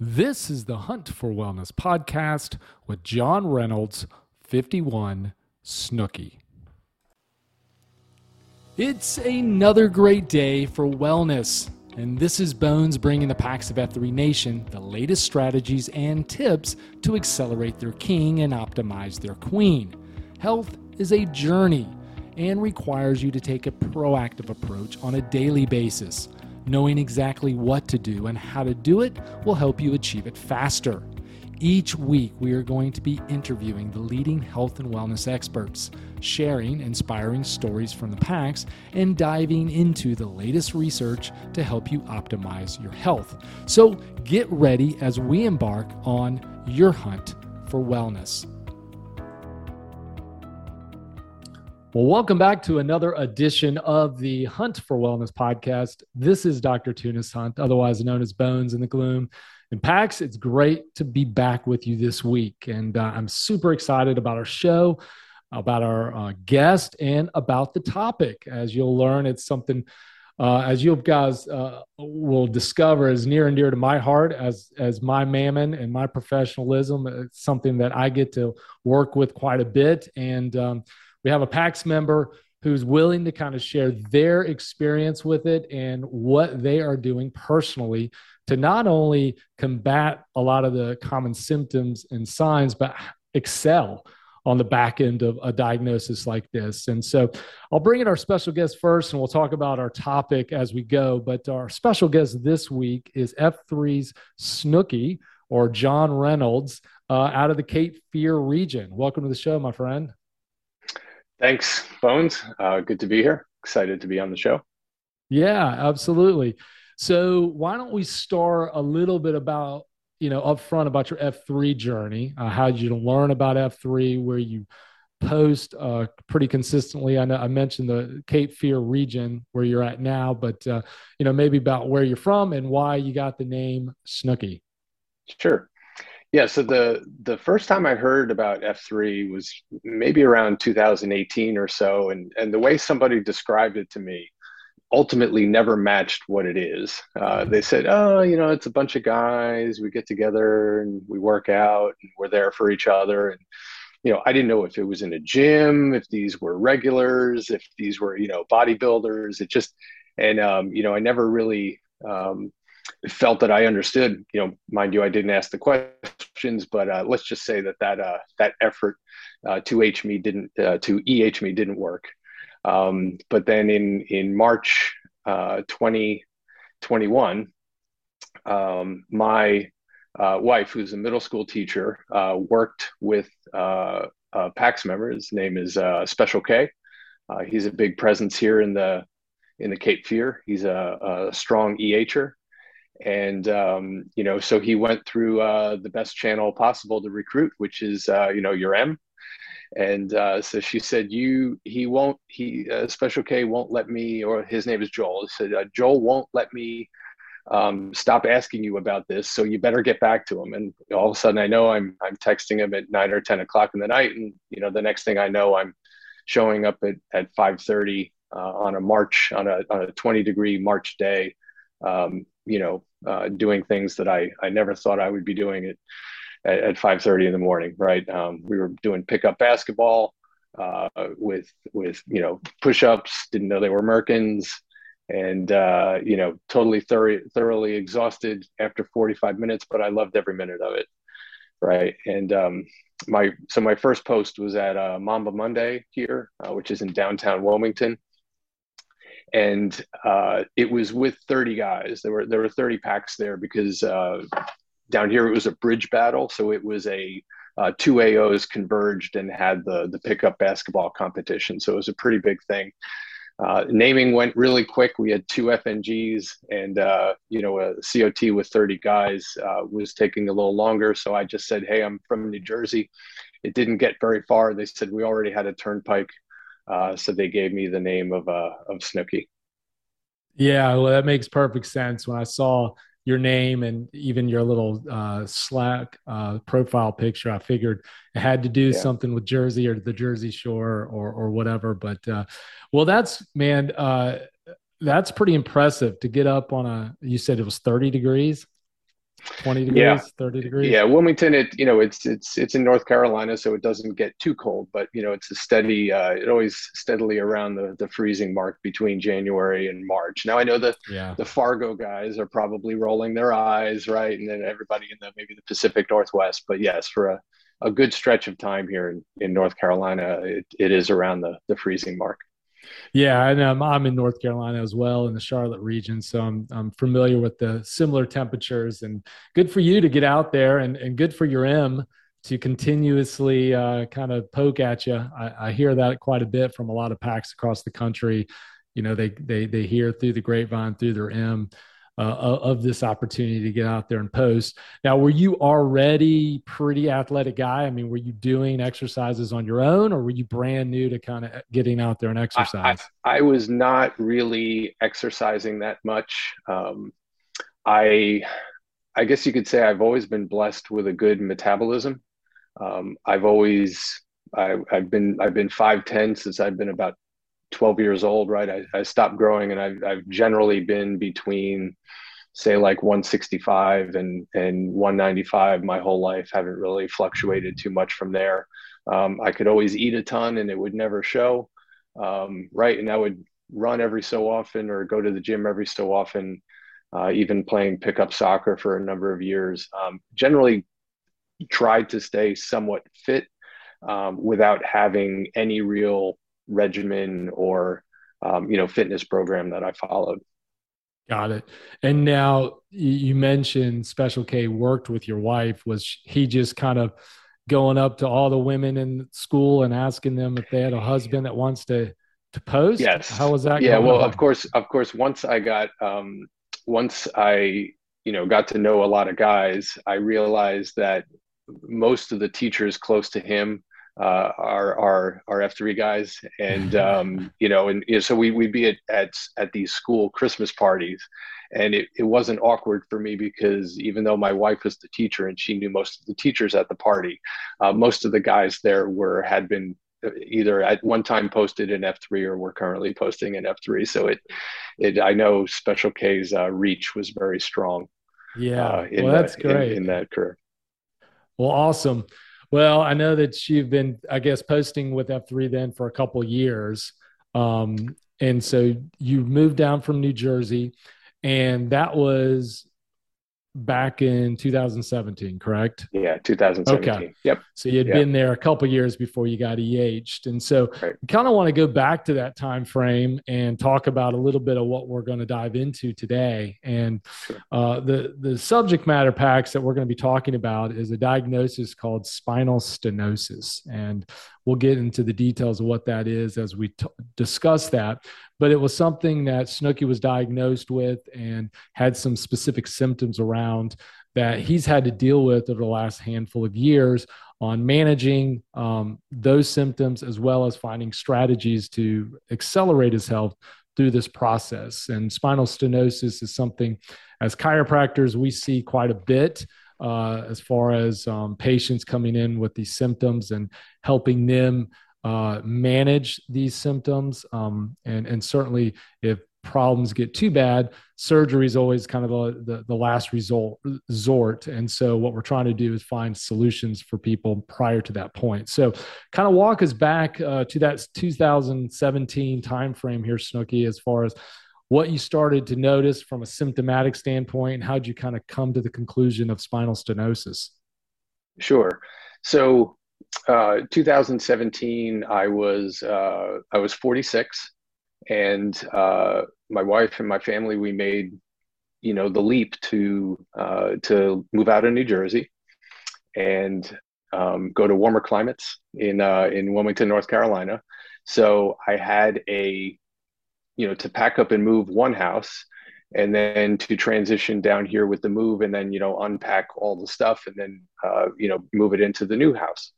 This is the Hunt for Wellness podcast with John Reynolds, 51 Snooki. It's another great day for wellness. And this is Bones bringing the PAX of F3 Nation the latest strategies and tips to accelerate their king and optimize their queen. Health is a journey and requires you to take a proactive approach on a daily basis. Knowing exactly what to do and how to do it will help you achieve it faster. Each week, we are going to be interviewing the leading health and wellness experts, sharing inspiring stories from the packs, and diving into the latest research to help you optimize your health. So get ready as we embark on your hunt for wellness. Well, welcome back to another edition of the Hunt for Wellness podcast. This is Dr. Tunis Hunt, otherwise known as Bones in the Gloom. And Pax, it's great to be back with you this week. And uh, I'm super excited about our show, about our uh, guest, and about the topic. As you'll learn, it's something, uh, as you guys uh, will discover, is near and dear to my heart as, as my mammon and my professionalism. It's something that I get to work with quite a bit. And um, we have a PAX member who's willing to kind of share their experience with it and what they are doing personally to not only combat a lot of the common symptoms and signs, but excel on the back end of a diagnosis like this. And so I'll bring in our special guest first and we'll talk about our topic as we go. But our special guest this week is F3's Snooki or John Reynolds uh, out of the Cape Fear region. Welcome to the show, my friend. Thanks, Bones. Uh, good to be here. Excited to be on the show. Yeah, absolutely. So why don't we start a little bit about you know upfront about your F3 journey? Uh, how did you learn about F3? Where you post uh, pretty consistently. I know I mentioned the Cape Fear region where you're at now, but uh, you know maybe about where you're from and why you got the name Snooki. Sure. Yeah, so the the first time I heard about F3 was maybe around 2018 or so, and and the way somebody described it to me ultimately never matched what it is. Uh, they said, "Oh, you know, it's a bunch of guys. We get together and we work out, and we're there for each other." And you know, I didn't know if it was in a gym, if these were regulars, if these were you know bodybuilders. It just and um, you know, I never really um, felt that I understood. You know, mind you, I didn't ask the questions, but uh, let's just say that that uh, that effort uh, to H me didn't uh, to EH me didn't work. Um, but then in in March uh, 2021, um, my wife, who's a middle school teacher, worked with a PAX member. His name is Special K. he's a big presence here in the in the Cape Fear. He's a, a strong EHer and um, you know so he went through uh, the best channel possible to recruit which is uh, you know your m. And uh, so she said you he won't he uh, special k won't let me or his name is joel. He said uh, joel won't let me um, stop asking you about this so you better get back to him. And all of a sudden i know i'm i'm texting him at 9 or 10 o'clock in the night and you know the next thing i know i'm showing up at, at 5.30 uh, on a march on a, on a 20 degree march day. Um, you know, uh, doing things that I, I never thought I would be doing at, at 5.30 in the morning, right? Um, we were doing pickup basketball uh, with, with, you know, push-ups, didn't know they were Merkins and, uh, you know, totally thorough, thoroughly exhausted after 45 minutes, but I loved every minute of it. Right. And um, my, so my first post was at uh, Mamba Monday here, uh, which is in downtown Wilmington and uh, it was with 30 guys. There were there were 30 packs there because uh, down here it was a bridge battle, so it was a uh, two AOs converged and had the the pickup basketball competition. So it was a pretty big thing. Uh, naming went really quick. We had two FNGs, and uh, you know a COT with 30 guys uh, was taking a little longer. So I just said, "Hey, I'm from New Jersey." It didn't get very far. They said we already had a turnpike uh, so they gave me the name of uh, of Snooki. Yeah, well, that makes perfect sense. When I saw your name and even your little uh, Slack uh, profile picture, I figured it had to do yeah. something with Jersey or the Jersey Shore or or whatever. But uh, well, that's man, uh, that's pretty impressive to get up on a. You said it was thirty degrees. 20 degrees, yeah. 30 degrees. Yeah, Wilmington. It you know it's it's it's in North Carolina, so it doesn't get too cold, but you know it's a steady. Uh, it always steadily around the the freezing mark between January and March. Now I know that yeah. the Fargo guys are probably rolling their eyes, right, and then everybody in the maybe the Pacific Northwest. But yes, for a a good stretch of time here in, in North Carolina, it, it is around the the freezing mark. Yeah, and um, I'm in North Carolina as well in the Charlotte region, so I'm I'm familiar with the similar temperatures. And good for you to get out there, and and good for your M to continuously uh, kind of poke at you. I, I hear that quite a bit from a lot of packs across the country. You know, they they they hear through the grapevine through their M uh, of this opportunity to get out there and post. Now, were you already pretty athletic guy? I mean, were you doing exercises on your own, or were you brand new to kind of getting out there and exercise? I, I, I was not really exercising that much. Um, I, I guess you could say I've always been blessed with a good metabolism. Um, I've always I, have been I've been five ten since I've been about 12 years old, right? I, I stopped growing and I've, I've generally been between, say, like 165 and, and 195 my whole life. Haven't really fluctuated too much from there. Um, I could always eat a ton and it would never show, um, right? And I would run every so often or go to the gym every so often, uh, even playing pickup soccer for a number of years. Um, generally, tried to stay somewhat fit um, without having any real regimen or um, you know fitness program that I followed. Got it. And now you mentioned Special K worked with your wife. Was he just kind of going up to all the women in school and asking them if they had a husband that wants to to post? Yes. How was that? Yeah. Well, on? of course, of course. Once I got, um, once I, you know, got to know a lot of guys, I realized that most of the teachers close to him uh, our our our F three guys, and um, you know, and you know, so we we'd be at, at at these school Christmas parties, and it, it wasn't awkward for me because even though my wife was the teacher and she knew most of the teachers at the party, uh, most of the guys there were had been uh, either at one time posted in F3 or were currently posting in F3. So it, it I know Special K's uh, reach was very strong. Yeah, uh, well, that's great in, in, that career. Well, awesome. Well, I know that you've been, I guess, posting with F3 then for a couple years. Um, and so you moved down from New Jersey, and that was back in 2017, correct? Yeah, 2017. Okay. Yep. So you had yep. been there a couple years before you got EH'd. And so right. kind of want to go back to that time frame and talk about a little bit of what we're going to dive into today. And sure. uh, the, the subject matter packs that we're going to be talking about is a diagnosis called spinal stenosis. And we'll get into the details of what that is as we t- discuss that but it was something that Snooki was diagnosed with and had some specific symptoms around that he's had to deal with over the last handful of years on managing um, those symptoms as well as finding strategies to accelerate his health through this process. And spinal stenosis is something, as chiropractors, we see quite a bit. Uh, as far as um, patients coming in with these symptoms and helping them uh, manage these symptoms. Um, and, and certainly, if problems get too bad, surgery is always kind of the, the, the, last result, resort. And so, what we're trying to do is find solutions for people prior to that point. So, kind of walk us back uh, to that 2017 timeframe here, Snooki, as far as what you started to notice from a symptomatic standpoint, and how'd you kind of come to the conclusion of spinal stenosis? Sure. So, uh, 2017, I was uh, I was 46, and uh, my wife and my family we made, you know, the leap to uh, to move out of New Jersey, and um, go to warmer climates in uh, in Wilmington, North Carolina. So I had a, you know, to pack up and move one house, and then to transition down here with the move, and then you know unpack all the stuff, and then uh, you know move it into the new house.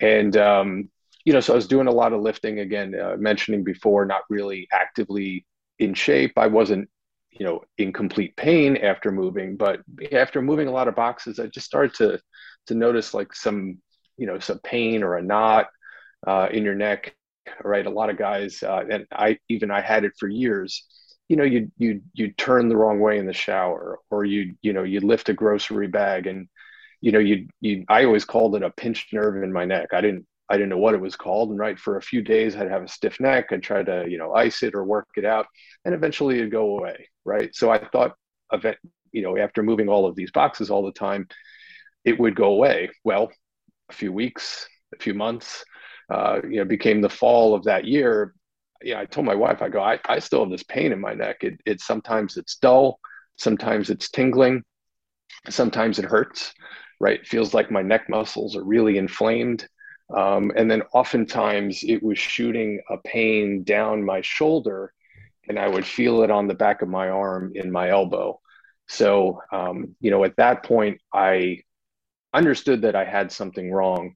And um, you know so i was doing a lot of lifting again uh, mentioning before not really actively in shape. I wasn't you know in complete pain after moving but after moving a lot of boxes i just started to to notice like some you know some pain or a knot uh, in your neck right? A lot of guys uh, and i even i had it for years you know you you you turn the wrong way in the shower or you you know you lift a grocery bag and you know you you i always called it a pinched nerve in my neck. I didn't i didn't know what it was called and right for a few days i'd have a stiff neck i'd try to you know ice it or work it out and eventually it'd go away right? So i thought event you know after moving all of these boxes all the time it would go away. Well a few weeks a few months uh, you know became the fall of that year yeah, I told my wife, I go, I, I still have this pain in my neck. It, it sometimes it's dull, sometimes it's tingling, sometimes it hurts, right? It feels like my neck muscles are really inflamed. Um, and then oftentimes it was shooting a pain down my shoulder, and I would feel it on the back of my arm in my elbow. So, um, you know, at that point, I understood that I had something wrong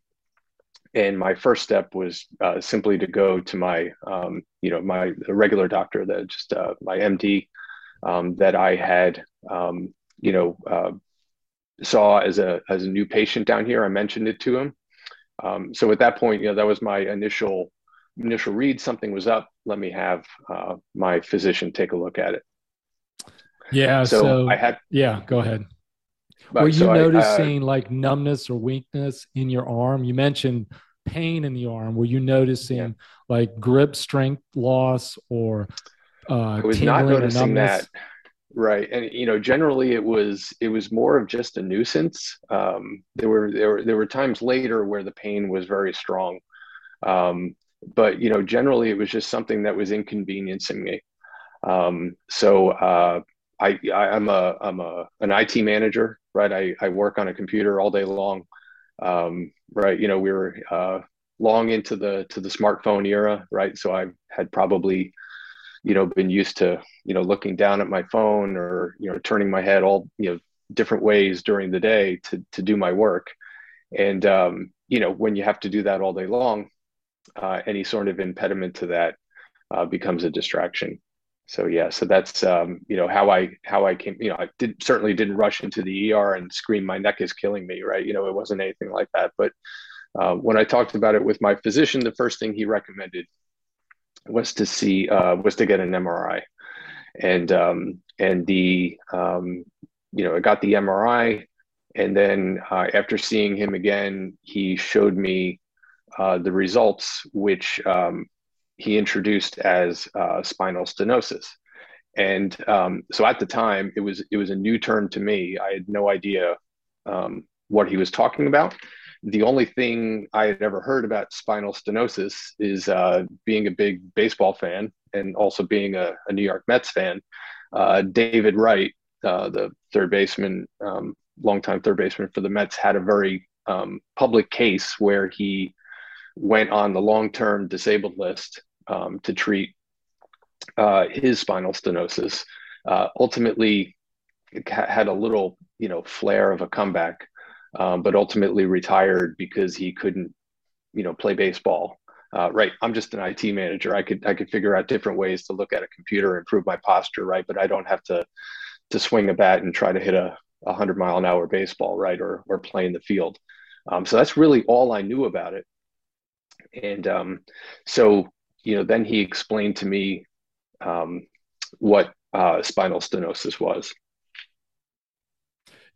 and my first step was uh, simply to go to my um, you know my regular doctor that just uh, my md um, that i had um, you know uh, saw as a as a new patient down here. I mentioned it to him. Um, so at that point you know that was my initial initial read. Something was up. Let me have uh, my physician take a look at it. Yeah so, so i had yeah go ahead but, Were you so noticing I, uh, like numbness or weakness in your arm? You mentioned pain in the arm. Were you noticing yeah. like grip strength loss or uh, I was not noticing that. Right, and you know, generally it was it was more of just a nuisance. Um, there were there were there were times later where the pain was very strong, um, but you know, generally it was just something that was inconveniencing me. Um, so uh, I, I am a I'm a an IT manager, right? I, I work on a computer all day long, um, right? You know, we were uh, long into the to the smartphone era, right? So I had probably, you know, been used to you know looking down at my phone or you know turning my head all you know different ways during the day to to do my work, and um, you know when you have to do that all day long, uh, any sort of impediment to that uh, becomes a distraction so yeah so that's um, you know how i how i came you know i did certainly didn't rush into the er and scream my neck is killing me right? You know it wasn't anything like that. But uh, when i talked about it with my physician the first thing he recommended was to see uh, was to get an mri and um, and the um, you know i got the mri and then uh, after seeing him again he showed me uh, the results which um, he introduced as uh, spinal stenosis. And um, so at the time, it was it was a new term to me. I had no idea um, what he was talking about. The only thing I had ever heard about spinal stenosis is uh, being a big baseball fan and also being a, a New York Mets fan. Uh, David Wright, uh, the third baseman, um, longtime third baseman for the Mets, had a very um, public case where he went on the long-term disabled list um, to treat uh, his spinal stenosis. Uh, ultimately, had a little, you know, flare of a comeback, um, but ultimately retired because he couldn't, you know, play baseball. Uh, right, I'm just an IT manager. I could I could figure out different ways to look at a computer, improve my posture, right? But I don't have to to swing a bat and try to hit a, a hundred mile an hour baseball, right, or or play in the field. Um, so that's really all I knew about it. And um, so you know, then he explained to me um, what uh, spinal stenosis was.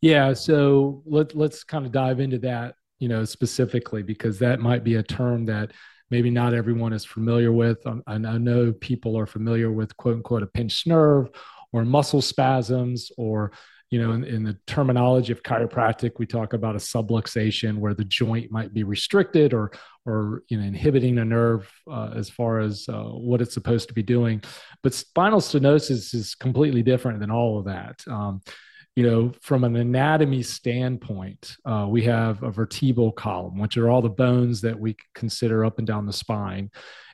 Yeah, so let let's kind of dive into that, you know, specifically because that might be a term that maybe not everyone is familiar with. Um, I know people are familiar with quote unquote a pinched nerve or muscle spasms or you know, in, in, the terminology of chiropractic, we talk about a subluxation where the joint might be restricted or, or you know, inhibiting a nerve uh, as far as uh, what it's supposed to be doing. But spinal stenosis is completely different than all of that. Um, you know, from an anatomy standpoint, uh, we have a vertebral column, which are all the bones that we consider up and down the spine.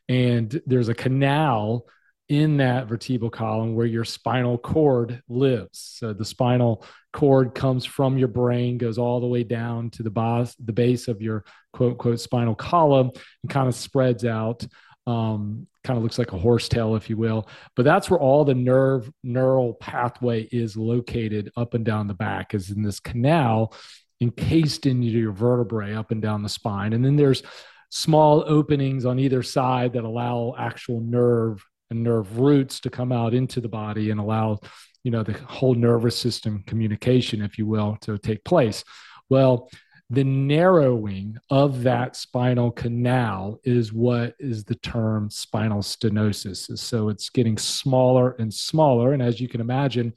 And there's a canal in that vertebral column where your spinal cord lives. So the spinal cord comes from your brain, goes all the way down to the base, the base of your quote unquote spinal column and kind of spreads out. Um, kind of looks like a horsetail, if you will. But that's where all the nerve neural pathway is located up and down the back, is in this canal encased into your vertebrae up and down the spine. And then there's small openings on either side that allow actual nerve and nerve roots to come out into the body and allow you know the whole nervous system communication if you will to take place. Well the narrowing of that spinal canal is what is the term spinal stenosis. So it's getting smaller and smaller. And as you can imagine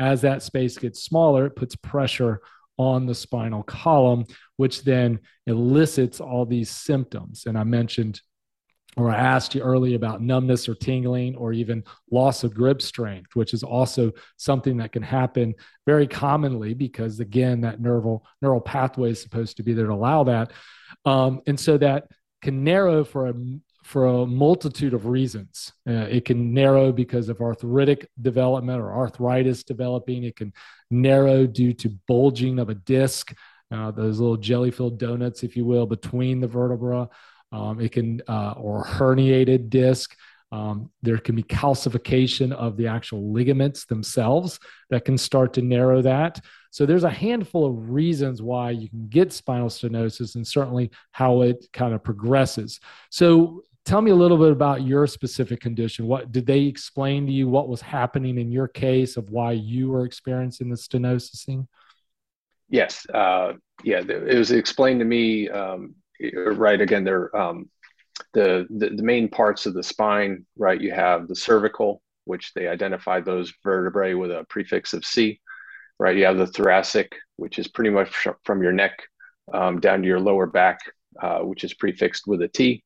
as that space gets smaller it puts pressure on the spinal column which then elicits all these symptoms. And i mentioned or I asked you earlier about numbness or tingling or even loss of grip strength, which is also something that can happen very commonly because, again, that neural, neural pathway is supposed to be there to allow that. Um, and so that can narrow for a, for a multitude of reasons. Uh, it can narrow because of arthritic development or arthritis developing. It can narrow due to bulging of a disc, uh, those little jelly filled donuts, if you will, between the vertebra. Um, it can, uh, or herniated disc. Um, there can be calcification of the actual ligaments themselves that can start to narrow that. So there's a handful of reasons why you can get spinal stenosis and certainly how it kind of progresses. So tell me a little bit about your specific condition. What did they explain to you what was happening in your case of why you were experiencing the stenosis? Yes. Uh, yeah, it was explained to me um, right again they're um, the, the, the main parts of the spine right you have the cervical which they identify those vertebrae with a prefix of c right? You have the thoracic which is pretty much from your neck um, down to your lower back uh, which is prefixed with a t.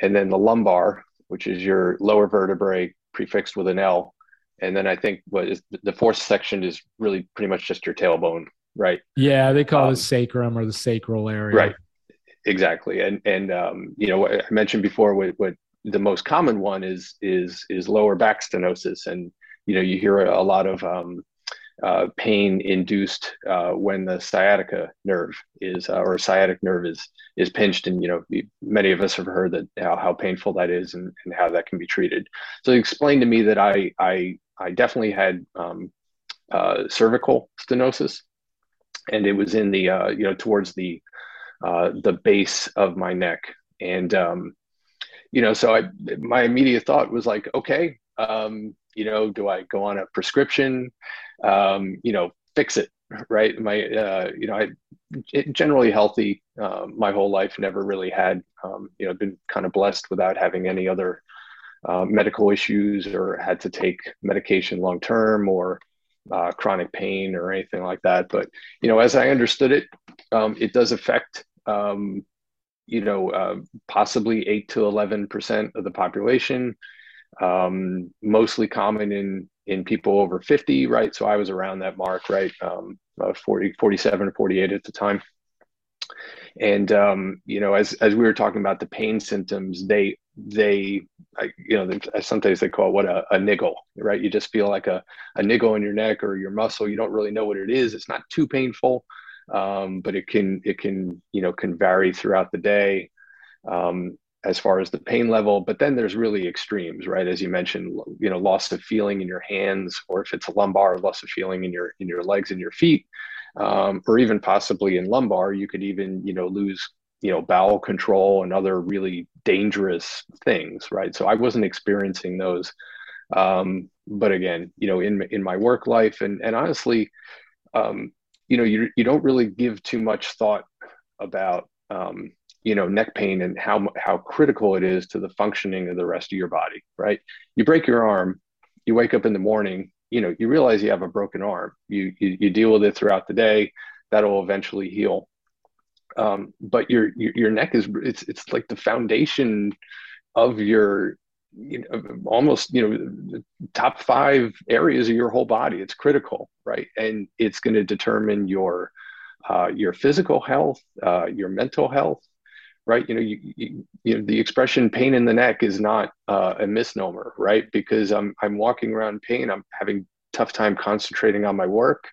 And then the lumbar which is your lower vertebrae prefixed with an l. And then i think what is the fourth section is really pretty much just your tailbone right? Yeah they call um, it sacrum or the sacral area. right exactly. And and um, you know i mentioned before what, what the most common one is is is lower back stenosis. And you know you hear a, lot of um, uh, pain induced uh, when the sciatica nerve is uh, or sciatic nerve is is pinched. And you know many of us have heard that how, how painful that is and, and how that can be treated. So explained to me that i i i definitely had um, uh, cervical stenosis. And it was in the uh, you know towards the uh, the base of my neck. And, um, you know, so I, my immediate thought was like, okay, um, you know, do I go on a prescription, um, you know, fix it, right? My, uh, you know, I generally healthy uh, my whole life, never really had, um, you know, been kind of blessed without having any other uh, medical issues or had to take medication long term or uh, chronic pain or anything like that. But you know, as I understood it, um, it does affect um, you know, uh, possibly eight to eleven percent of the population. Um, mostly common in in people over 50, right? So I was around that mark, right? Um, uh, 40, 47 or 48 at the time. And um, you know, as as we were talking about the pain symptoms, they they I, you know sometimes they call it what a, a niggle, right? You just feel like a a niggle in your neck or your muscle. You don't really know what it is. It's not too painful, um, but it can it can you know can vary throughout the day um, as far as the pain level. But then there's really extremes, right? As you mentioned, you know, loss of feeling in your hands, or if it's a lumbar, loss of feeling in your in your legs and your feet, um, or even possibly in lumbar, you could even you know lose you know bowel control and other really dangerous things, right? So I wasn't experiencing those. Um, but again, you know, in in my work life and and honestly, um, you know you, you don't really give too much thought about um, you know neck pain and how how critical it is to the functioning of the rest of your body right? You break your arm you wake up in the morning you know you realize you have a broken arm. You you, you deal with it throughout the day. That'll eventually heal. Um, but your, your your neck is it's it's like the foundation of your you know almost you know top five areas of your whole body. It's critical right? And it's going to determine your uh, your physical health uh, your mental health right? You know you, you, you, know the expression pain in the neck is not uh, a misnomer right? Because i'm i'm walking around pain. I'm having tough time concentrating on my work.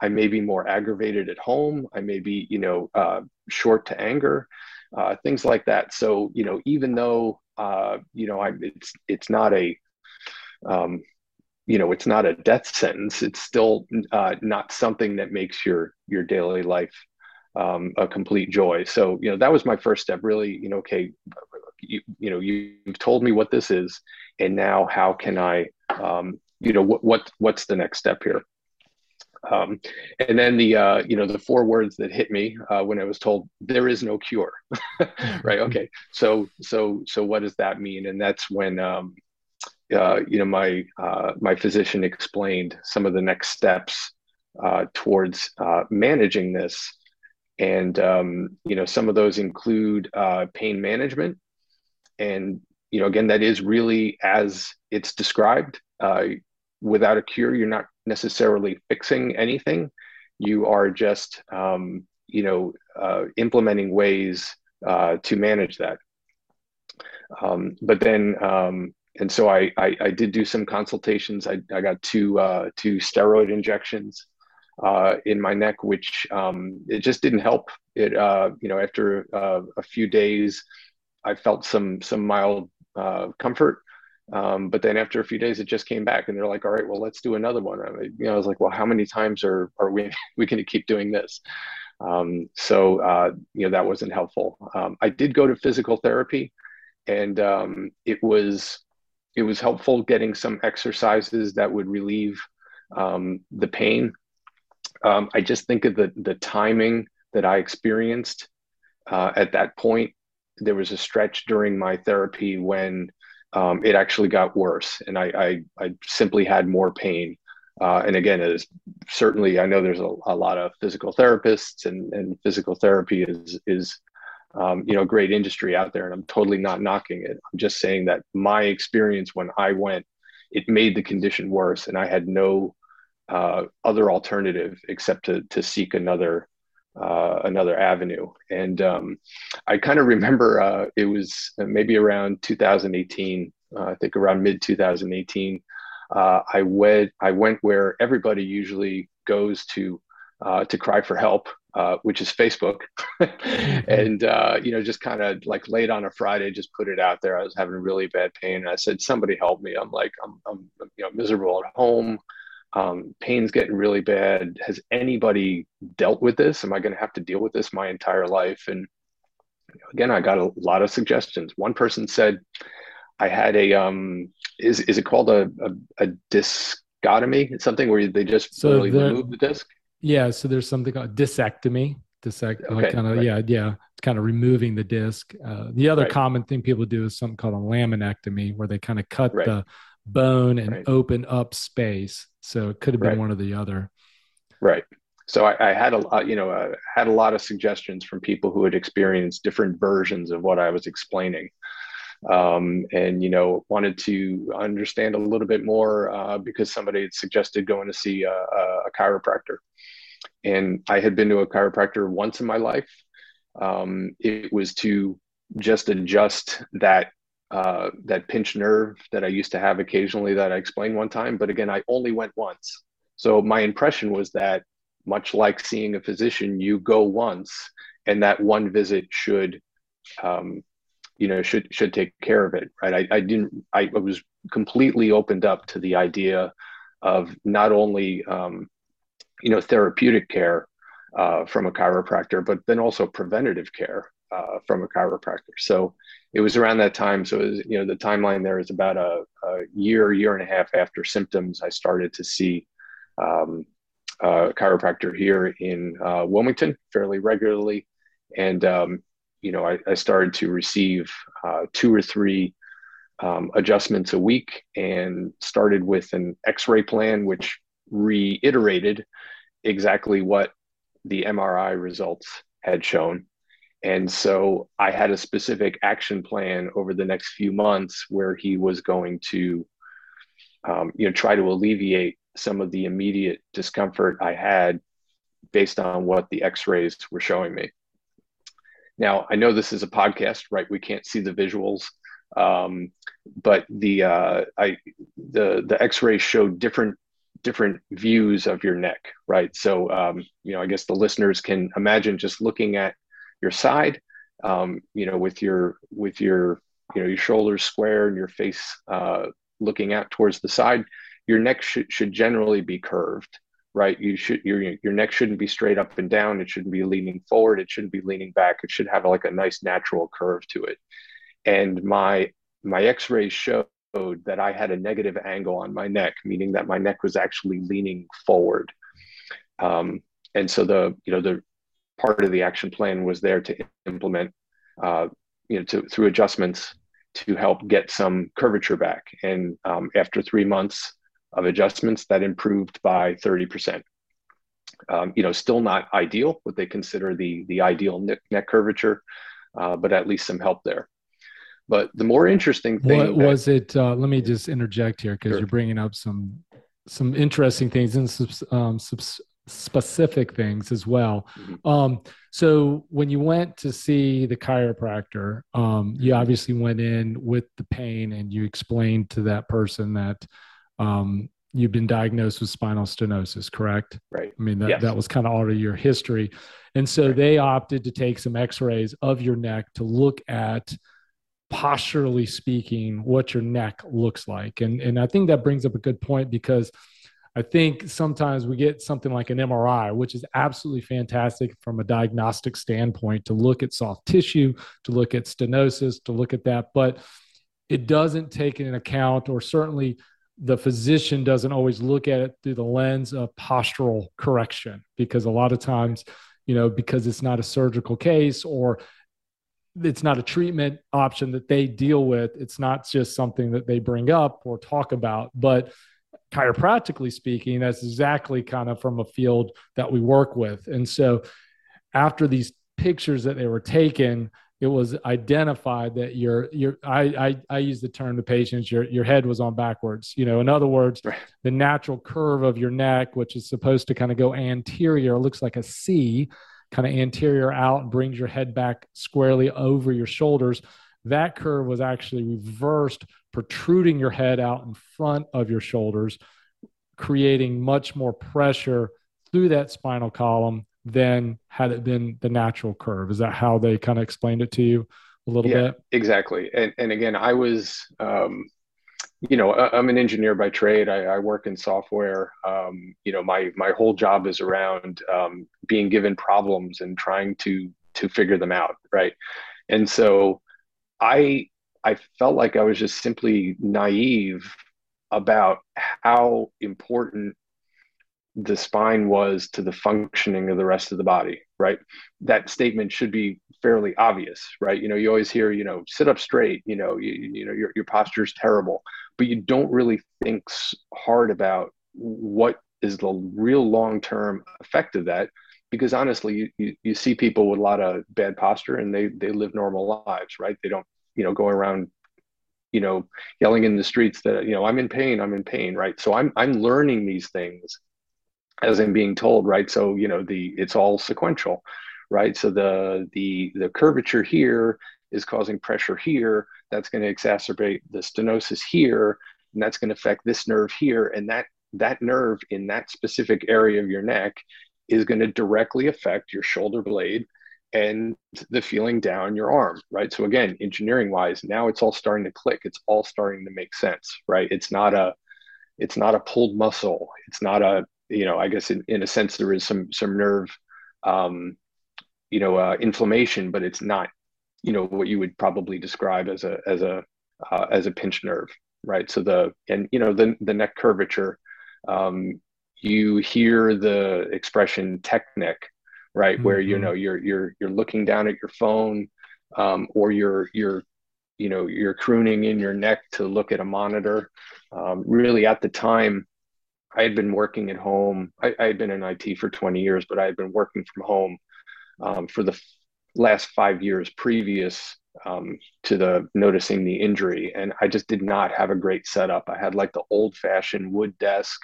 I may be more aggravated at home. I may be you know uh, short to anger uh, things like that so you know even though uh, you know, I, it's it's not a, um, you know, it's not a death sentence. It's still uh, not something that makes your your daily life um, a complete joy. So you know, that was my first step. Really, you know, okay, you, you know you've told me what this is and now how can i um, you know what, what what's the next step here um, and then the uh, you know the four words that hit me uh, when I was told there is no cure, right? Okay, so so so what does that mean? And that's when um, uh, you know my uh, my physician explained some of the next steps uh, towards uh, managing this, and um, you know some of those include pain management, and you know again that is really as it's described. Without a cure, you're not necessarily fixing anything. You are just, um, you know, uh, implementing ways uh, to manage that. Um, but then, um, and so I, I, I, did do some consultations. I, I got two, uh, two steroid injections uh, in my neck, which um, it just didn't help. It, uh, you know, after uh, a few days, I felt some, some mild comfort um, but then after a few days, it just came back, and they're like, "All right, well, let's do another one." I mean, you know, I was like, "Well, how many times are are we we going to keep doing this?" Um, so uh, you know, that wasn't helpful. Um, I did go to physical therapy, and um, it was it was helpful getting some exercises that would relieve um, the pain. Um, I just think of the the timing that I experienced uh, at that point. There was a stretch during my therapy when um, it actually got worse, and I, I, I simply had more pain. Uh, and again, it is certainly I know there's a, a lot of physical therapists, and, and physical therapy is is um, you know great industry out there, and I'm totally not knocking it. I'm just saying that my experience when I went, it made the condition worse, and I had no uh, other alternative except to to seek another uh, another avenue. And um, I kind of remember uh, it was maybe around 2018, uh, I think around mid 2018. Uh, I went I went where everybody usually goes to uh, to cry for help, uh, which is Facebook, and you know just kind of like late on a Friday, just put it out there. I was having really bad pain, and I said, "Somebody help me!" I'm like, I'm, I'm you know miserable at home um, pain's getting really bad. Has anybody dealt with this? Am I going to have to deal with this my entire life? And again, I got a lot of suggestions. One person said, I had a, um, is, is it called a, a, a discotomy? It's something where they just so really remove the disc? Yeah. So there's something called discectomy. Disect, okay, like kind of, right. yeah, yeah, kind of removing the disc. Uh, the other right. common thing people do is something called a laminectomy, where they kind of cut right. the bone and open up space so it could have been right. one or the other. Right. So I, I had a lot, you know uh, had a lot of suggestions from people who had experienced different versions of what I was explaining, um, and you know wanted to understand a little bit more uh, because somebody had suggested going to see a, a, chiropractor, and I had been to a chiropractor once in my life. Um, it was to just adjust that uh, that pinched nerve that I used to have occasionally that I explained one time. But again, I only went once. So my impression was that much like seeing a physician, you go once and that one visit should, um, you know, should, should take care of it. Right. I, I didn't, I was completely opened up to the idea of not only, um, you know, therapeutic care uh, from a chiropractor, but then also preventative care uh, from a chiropractor. So it was around that time. So was, you know, the timeline there is about a, a, year, year and a half after symptoms. I started to see um, a chiropractor here in uh, Wilmington fairly regularly, and um, you know, I, I, started to receive uh, two or three um, adjustments a week, and started with an X-ray plan, which reiterated exactly what the MRI results had shown and so I had a specific action plan over the next few months where he was going to, um, you know, try to alleviate some of the immediate discomfort I had based on what the x-rays were showing me. Now, I know this is a podcast, right? We can't see the visuals. Um, but the uh, I the the X-rays showed different different views of your neck, right? So um, you know, I guess the listeners can imagine just looking at your side, um, you know, with your with your you know your shoulders square and your face uh, looking out towards the side. Your neck should should generally be curved, right? You should your your neck shouldn't be straight up and down. It shouldn't be leaning forward. It shouldn't be leaning back. It should have like a nice natural curve to it. and my my X-rays showed that I had a negative angle on my neck, meaning that my neck was actually leaning forward. Um, and so the you know the part of the action plan was there to implement uh, you know to, through adjustments to help get some curvature back. And um, after three months of adjustments, that improved by 30%. Um, you know, still not ideal, what they consider the, the ideal neck, neck curvature, uh, but at least some help there. But the more interesting thing what that, was it? Uh, let me just interject here because sure. you're bringing up some some interesting things and some, um, specific things as well. Mm-hmm. Um, so when you went to see the chiropractor, um, you mm-hmm. obviously went in with the pain and you explained to that person that um, you've been diagnosed with spinal stenosis, correct? Right. I mean, that, yes. that was kind of already your history. And so right. they opted to take some x-rays of your neck to look at posturally speaking what your neck looks like. And, and I think that brings up a good point because – I think sometimes we get something like an MRI, which is absolutely fantastic from a diagnostic standpoint to look at soft tissue, to look at stenosis, to look at that. But it doesn't take into account, or certainly the physician doesn't always look at it through the lens of postural correction, because a lot of times, you know, because it's not a surgical case or it's not a treatment option that they deal with, it's not just something that they bring up or talk about, but chiropractically speaking, that's exactly kind of from a field that we work with. And so after these pictures that they were taken, it was identified that your your I, I I use the term to patients your your head was on backwards. You know, in other words, right. the natural curve of your neck, which is supposed to kind of go anterior, looks like a C, kind of anterior out and brings your head back squarely over your shoulders. That curve was actually reversed protruding your head out in front of your shoulders, creating much more pressure through that spinal column than had it been the natural curve. Is that how they kind of explained it to you a little yeah, bit? Exactly. And, and again, I was, um, you know, I'm an engineer by trade. I, I work in software. Um, you know, my my whole job is around um, being given problems and trying to to figure them out, right? And so, I I felt like I was just simply naive about how important the spine was to the functioning of the rest of the body, right? That statement should be fairly obvious, right? You know, you always hear, you know, sit up straight, you know, you, you know, your, your posture is terrible, but you don't really think hard about what is the real long-term effect of that because honestly you, you, you see people with a lot of bad posture and they they live normal lives right they don't you know going around you know yelling in the streets that you know i'm in pain i'm in pain right? So i'm i'm learning these things as i'm being told right? So you know the it's all sequential right? So the the the curvature here is causing pressure here. That's going to exacerbate the stenosis here and that's going to affect this nerve here. And that that nerve in that specific area of your neck is going to directly affect your shoulder blade and the feeling down your arm, right? So again, engineering wise, now it's all starting to click. It's all starting to make sense, right? It's not a it's not a pulled muscle. It's not a you know, I guess in, in a sense there is some some nerve um, you know, uh, inflammation, but it's not, you know, what you would probably describe as a as a uh, as a pinched nerve, right? So the and you know the the neck curvature, um, you hear the expression tech neck right? Mm-hmm. Where you mm-hmm. know you're you're you're looking down at your phone, um, or you're you're you know you're crooning in your neck to look at a monitor. Um, really, at the time, I had been working at home. I, I, had been in IT for 20 years, but I had been working from home um, for the f- last five years previous um, to the noticing the injury. And I just did not have a great setup. I had like the old fashioned wood desk.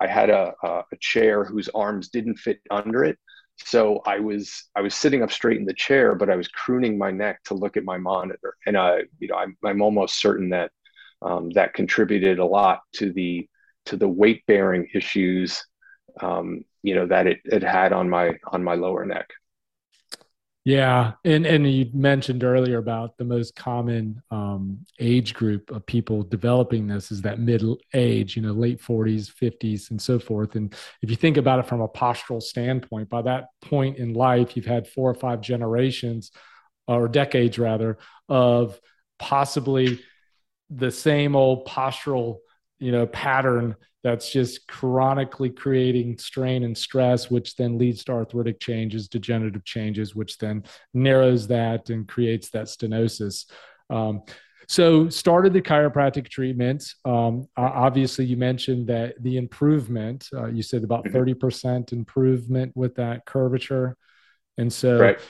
I had a, a, a chair whose arms didn't fit under it so i was i was sitting up straight in the chair but i was crooning my neck to look at my monitor. And i you know i'm, I'm almost certain that um, that contributed a lot to the to the weight bearing issues um, you know that it, it had on my on my lower neck yeah, and and you mentioned earlier about the most common um, age group of people developing this is that middle age, you know, late forties, fifties, and so forth. And if you think about it from a postural standpoint, by that point in life, you've had four or five generations, or decades rather, of possibly the same old postural you know pattern that's just chronically creating strain and stress which then leads to arthritic changes degenerative changes which then narrows that and creates that stenosis um, so started the chiropractic treatment um, obviously you mentioned that the improvement uh, you said about 30% mm-hmm. improvement with that curvature and so right.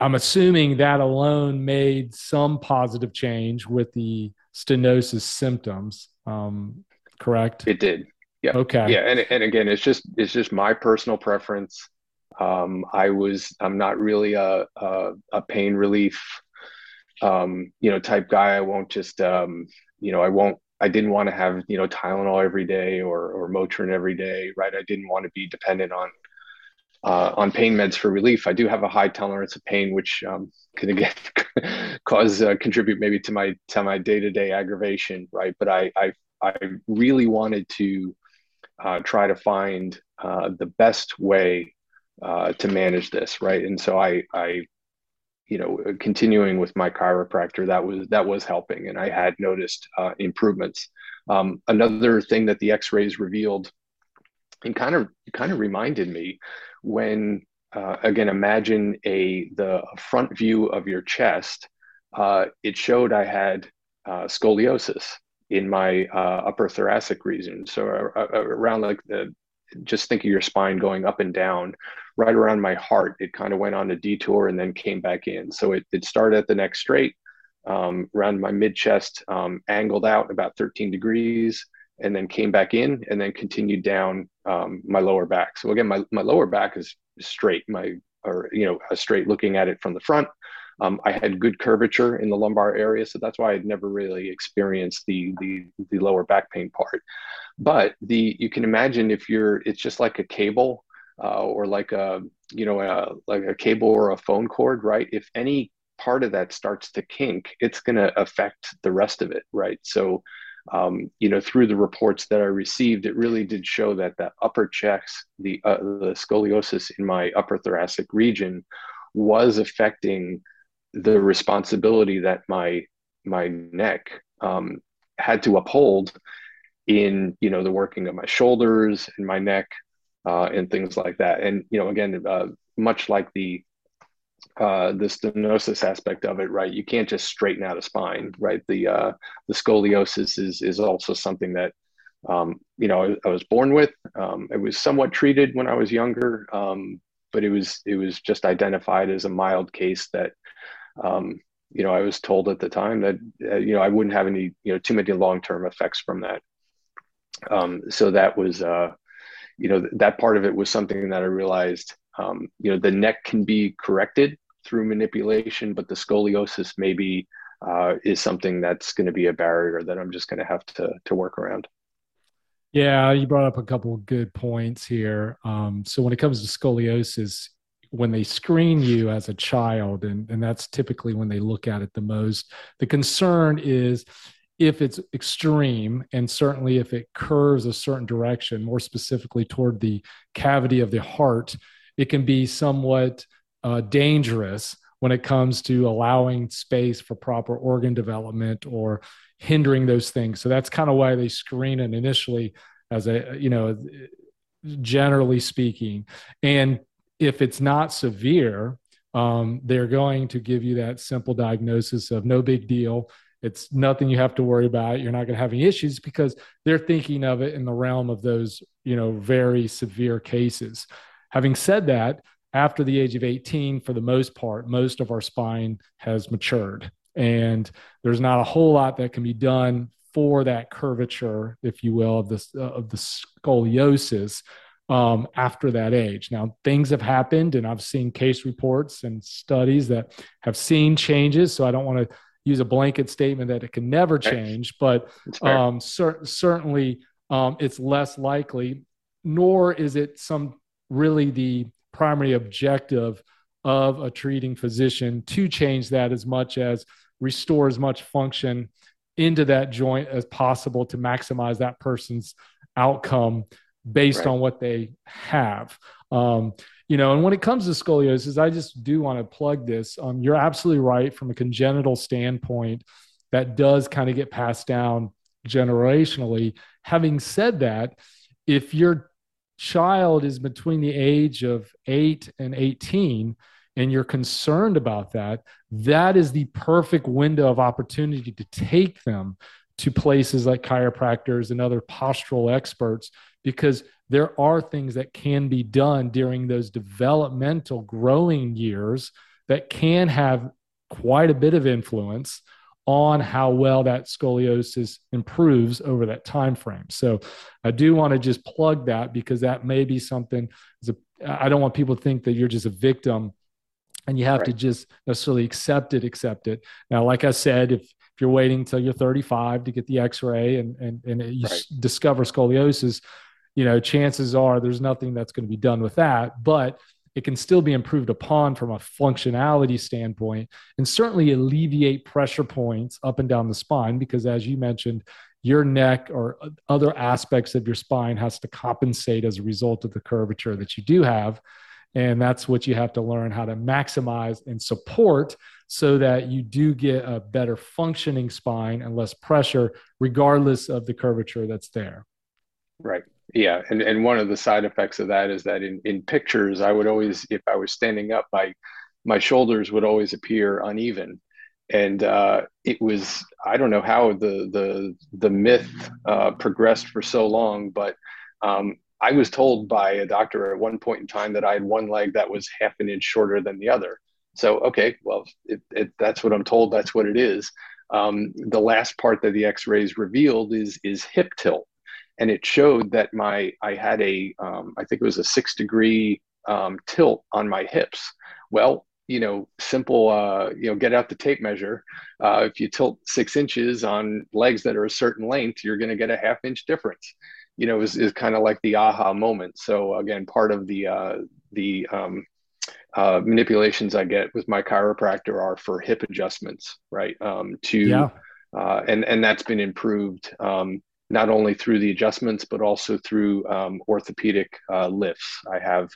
i'm assuming that alone made some positive change with the stenosis symptoms um, correct? It did. Yeah. Okay. Yeah and, and again it's just it's just my personal preference. Um, i was i'm not really a, a, a pain relief um, you know, type guy. I won't just, um, you know, I won't, I didn't want to have, you know, Tylenol every day or, or Motrin every day, right? I didn't want to be dependent on, uh, on pain meds for relief. I do have a high tolerance of pain, which um, can again cause, uh, contribute maybe to my, to my day-to-day aggravation, right? But I, I, I really wanted to uh, try to find uh, the best way uh, to manage this, right? And so I, I you know continuing with my chiropractor that was that was helping and i had noticed uh, improvements um, another thing that the x-rays revealed and kind of kind of reminded me when uh, again imagine a the front view of your chest uh, it showed i had uh, scoliosis in my uh, upper thoracic region so uh, around like the just think of your spine going up and down right around my heart. It kind of went on a detour and then came back in. So it, it started at the neck straight, um, around my mid chest, um, angled out about 13 degrees, and then came back in and then continued down um, my lower back. So again, my, my lower back is straight, my, or, you know, a straight looking at it from the front. Um, I had good curvature in the lumbar area, so that's why I'd never really experienced the, the the lower back pain part. But the you can imagine if you're, it's just like a cable uh, or like a you know a, like a cable or a phone cord, right? If any part of that starts to kink, it's going to affect the rest of it, right? So. Um, you know, through the reports that I received, it really did show that the upper checks, the uh, the scoliosis in my upper thoracic region, was affecting the responsibility that my my neck um, had to uphold in you know the working of my shoulders and my neck uh, and things like that. And you know, again, uh, much like the uh, the stenosis aspect of it, right? You can't just straighten out a spine, right? The uh, the scoliosis is is also something that um, you know I, I, was born with. Um, it was somewhat treated when I was younger, um, but it was it was just identified as a mild case that um, you know I was told at the time that uh, you know I wouldn't have any you know too many long term effects from that. Um, so that was, uh, you know, that part of it was something that I realized, um, you know, the neck can be corrected through manipulation, but the scoliosis maybe uh, is something that's going to be a barrier that I'm just going to have to to work around. Yeah, you brought up a couple good points here. Um, so when it comes to scoliosis, when they screen you as a child, and, and that's typically when they look at it the most, the concern is if it's extreme and certainly if it curves a certain direction, more specifically toward the cavity of the heart, it can be somewhat uh, dangerous when it comes to allowing space for proper organ development or hindering those things. So that's kind of why they screen it initially as a, you know, generally speaking. And if it's not severe, um, they're going to give you that simple diagnosis of no big deal it's nothing you have to worry about. You're not going to have any issues because they're thinking of it in the realm of those, you know, very severe cases. Having said that, after the age of 18, for the most part, most of our spine has matured. And there's not a whole lot that can be done for that curvature, if you will, of the, uh, of the scoliosis um, after that age. Now, things have happened, and I've seen case reports and studies that have seen changes. So I don't want to use a blanket statement that it can never change, but um, cer- certainly um, it's less likely, nor is it some really the primary objective of a treating physician to change that as much as restore as much function into that joint as possible to maximize that person's outcome based right. on what they have. Um, you know, and when it comes to scoliosis, I just do want to plug this. Um, you're absolutely right from a congenital standpoint. That does kind of get passed down generationally. Having said that, if your child is between the age of eight and 18, and you're concerned about that, that is the perfect window of opportunity to take them to places like chiropractors and other postural experts because there are things that can be done during those developmental growing years that can have quite a bit of influence on how well that scoliosis improves over that time frame. So I do want to just plug that because that may be something I don't want people to think that you're just a victim and you have right. to just necessarily accept it accept it now like i said if if you're waiting until you're 35 to get the x-ray and and, and you right. discover scoliosis you know chances are there's nothing that's going to be done with that but it can still be improved upon from a functionality standpoint and certainly alleviate pressure points up and down the spine because as you mentioned your neck or other aspects of your spine has to compensate as a result of the curvature that you do have and that's what you have to learn how to maximize and support so that you do get a better functioning spine and less pressure, regardless of the curvature that's there. Right. Yeah. And, and one of the side effects of that is that in, in pictures, I would always, if I was standing up, my, my shoulders would always appear uneven. And uh, it was, I don't know how the, the, the myth uh, progressed for so long, but um, I was told by a doctor at one point in time that I had one leg that was half an inch shorter than the other. So, okay, well, it, it, that's what I'm told. That's what it is. Um, the last part that the X-rays revealed is is hip tilt, and it showed that my I had a um, I think it was a six degree um, tilt on my hips. Well, you know, simple, uh, you know, get out the tape measure. Uh, if you tilt six inches on legs that are a certain length, you're going to get a half inch difference you know, is, is kind of like the aha moment. So again, part of the uh, the um, uh, manipulations I get with my chiropractor are for hip adjustments, right? Um, to yeah. uh, and and that's been improved um, not only through the adjustments but also through um, orthopedic uh, lifts. I have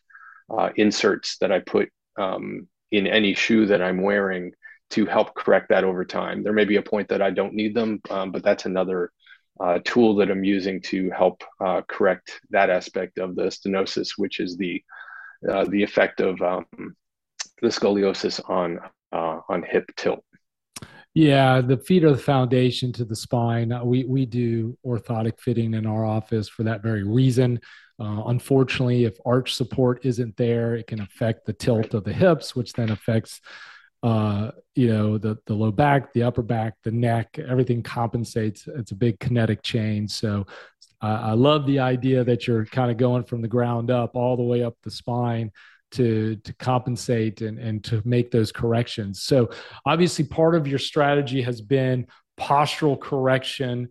uh, inserts that I put um, in any shoe that I'm wearing to help correct that over time. There may be a point that I don't need them, um, but that's another uh, tool that I'm using to help uh, correct that aspect of the stenosis, which is the uh, the effect of um, the scoliosis on uh, on hip tilt. Yeah, the feet are the foundation to the spine. Uh, we we do orthotic fitting in our office for that very reason. Uh, unfortunately, if arch support isn't there, it can affect the tilt of the hips, which then affects uh, you know, the the low back, the upper back, the neck, everything compensates. It's a big kinetic chain. So uh, I love the idea that you're kind of going from the ground up all the way up the spine to to compensate and and to make those corrections. So obviously, part of your strategy has been postural correction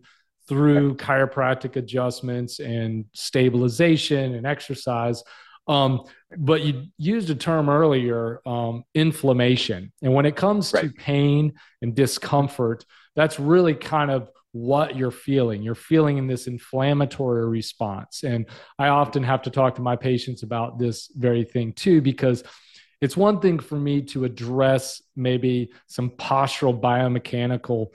through chiropractic adjustments and stabilization and exercise. Um, but you used a term earlier, um, inflammation. And when it comes right. to pain and discomfort, that's really kind of what you're feeling. You're feeling in this inflammatory response. And I often have to talk to my patients about this very thing too, because it's one thing for me to address maybe some postural biomechanical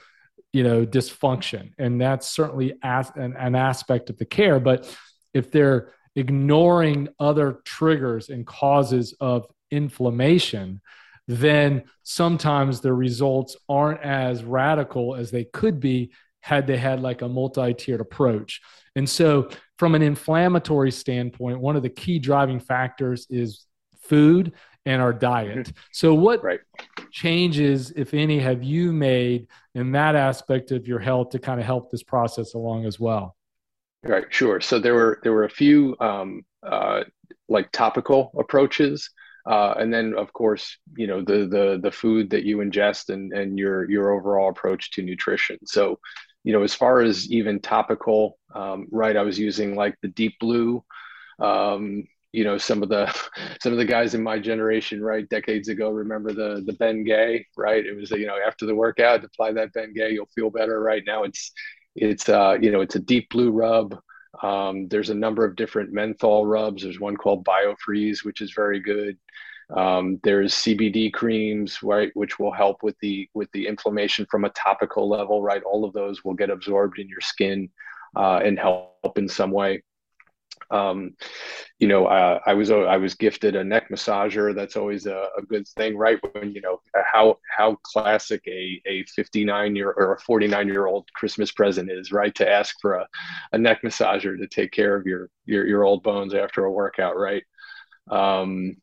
you know dysfunction and that's certainly as, an, an aspect of the care but if they're ignoring other triggers and causes of inflammation, then sometimes the results aren't as radical as they could be had they had like a multi-tiered approach. And so from an inflammatory standpoint, one of the key driving factors is food and our diet. Mm-hmm. So what right. changes, if any, have you made in that aspect of your health to kind of help this process along as well? Right, sure. So there were there were a few um, uh, like topical approaches, uh, and then of course you know the the the food that you ingest and and your your overall approach to nutrition. So you know as far as even topical, um, right? I was using like the Deep Blue. Um, you know some of the some of the guys in my generation right decades ago remember the the Ben Gay, right it was you know after the workout apply that Ben Gay, you'll feel better right now it's it's uh, you know it's a deep blue rub. Um, there's a number of different menthol rubs. There's one called BioFreeze, which is very good. Um, there's CBD creams, right, which will help with the with the inflammation from a topical level, right? All of those will get absorbed in your skin uh, and help in some way um, you know, I was I was gifted a neck massager. That's always a, a, good thing, right? When you know how how classic a a 59 year or a 49 year old Christmas present is, right? To ask for a, a neck massager to take care of your your your old bones after a workout, right? Um,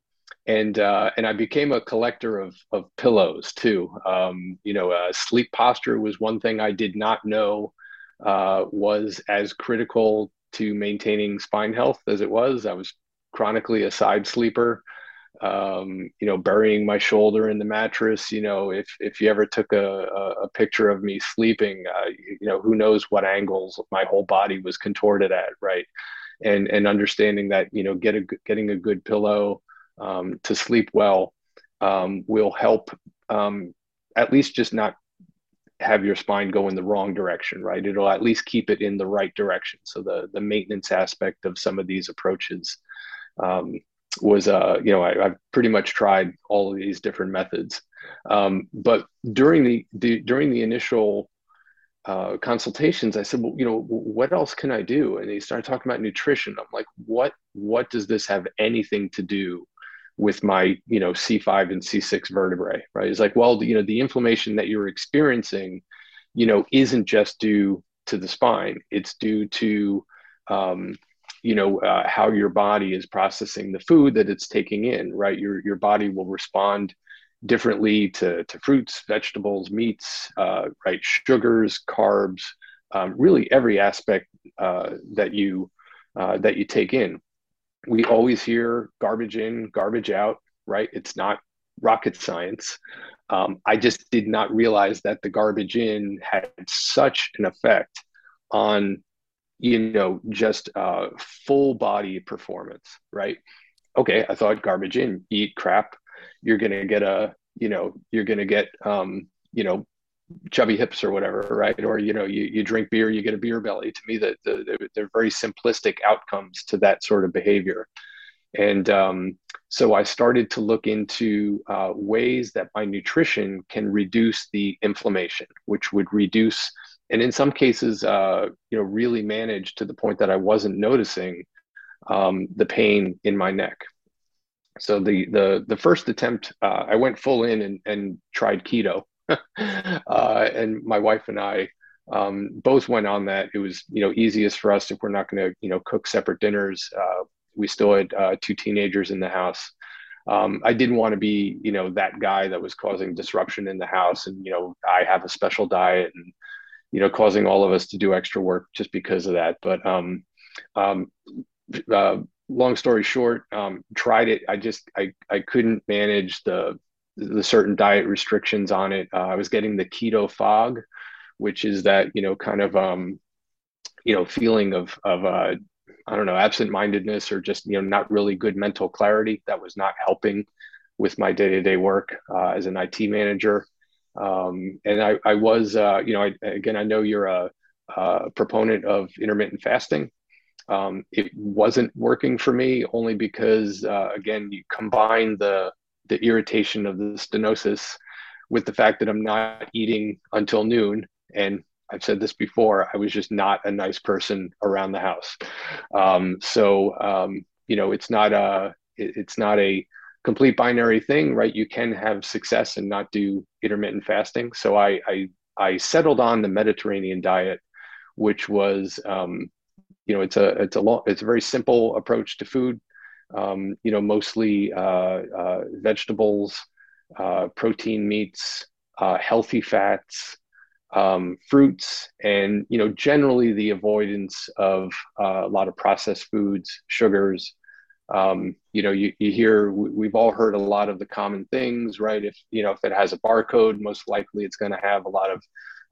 and uh, and I became a collector of of pillows too. Um, you know, uh, sleep posture was one thing I did not know uh, was as critical to maintaining spine health as it was. I was chronically a side sleeper. Um, you know, burying my shoulder in the mattress. You know, if if you ever took a, a, picture of me sleeping, uh, you know, who knows what angles my whole body was contorted at, right? And and understanding that you know, get a getting a good pillow um, to sleep well um, will help um, at least just not have your spine go in the wrong direction, right? It'll at least keep it in the right direction. So the the maintenance aspect of some of these approaches um, was, uh, you know, I, have pretty much tried all of these different methods. Um, but during the, the during the initial uh, consultations, I said, well, you know, what else can I do? And he started talking about nutrition. I'm like, what what does this have anything to do with my you know c5 and c6 vertebrae right? It's like well you know the inflammation that you're experiencing you know isn't just due to the spine. It's due to um, you know uh, how your body is processing the food that it's taking in right? Your your body will respond differently to, to fruits vegetables meats uh, right? Sugars carbs um, really every aspect uh, that you uh, that you take in we always hear garbage in, garbage out, right? It's not rocket science. Um, I just did not realize that the garbage in had such an effect on, you know, just uh, full body performance, right? Okay, I thought garbage in, eat crap, you're gonna get a, you know, you're gonna get, um, you know, chubby hips or whatever, right? Or you know, you, you drink beer, you get a beer belly. To me, that the, they're very simplistic outcomes to that sort of behavior. And um, so I started to look into uh, ways that my nutrition can reduce the inflammation, which would reduce, and in some cases, uh, you know, really manage to the point that I wasn't noticing um, the pain in my neck. So the the the first attempt, uh, I went full in and, and tried keto, uh, and my wife and I um, both went on that. It was you know easiest for us if we're not going to you know cook separate dinners. Uh, we still had uh, two teenagers in the house. Um, I didn't want to be you know that guy that was causing disruption in the house, and you know I have a special diet and you know causing all of us to do extra work just because of that. But um, um, uh, long story short, um, tried it. I just I I couldn't manage the the certain diet restrictions on it. Uh, I was getting the keto fog, which is that you know kind of um, you know feeling of of uh, I don't know absent-mindedness or just you know not really good mental clarity. That was not helping with my day-to-day work uh, as an IT manager. Um, and I, I was uh, you know I, again I know you're a, a proponent of intermittent fasting. Um, it wasn't working for me only because uh, again you combine the the irritation of the stenosis with the fact that I'm not eating until noon. And I've said this before, I was just not a nice person around the house. Um, so, um, you know, it's not a, it's not a complete binary thing, right? You can have success and not do intermittent fasting. So I, I, I settled on the Mediterranean diet, which was, um, you know, it's a, it's a long, it's a very simple approach to food um, you know, mostly uh, uh, vegetables, uh, protein meats, healthy fats, um, fruits, and you know, generally the avoidance of a lot of processed foods, sugars. Um, you know, you, you hear we've all heard a lot of the common things, right? If you know if it has a barcode, most likely it's going to have a lot of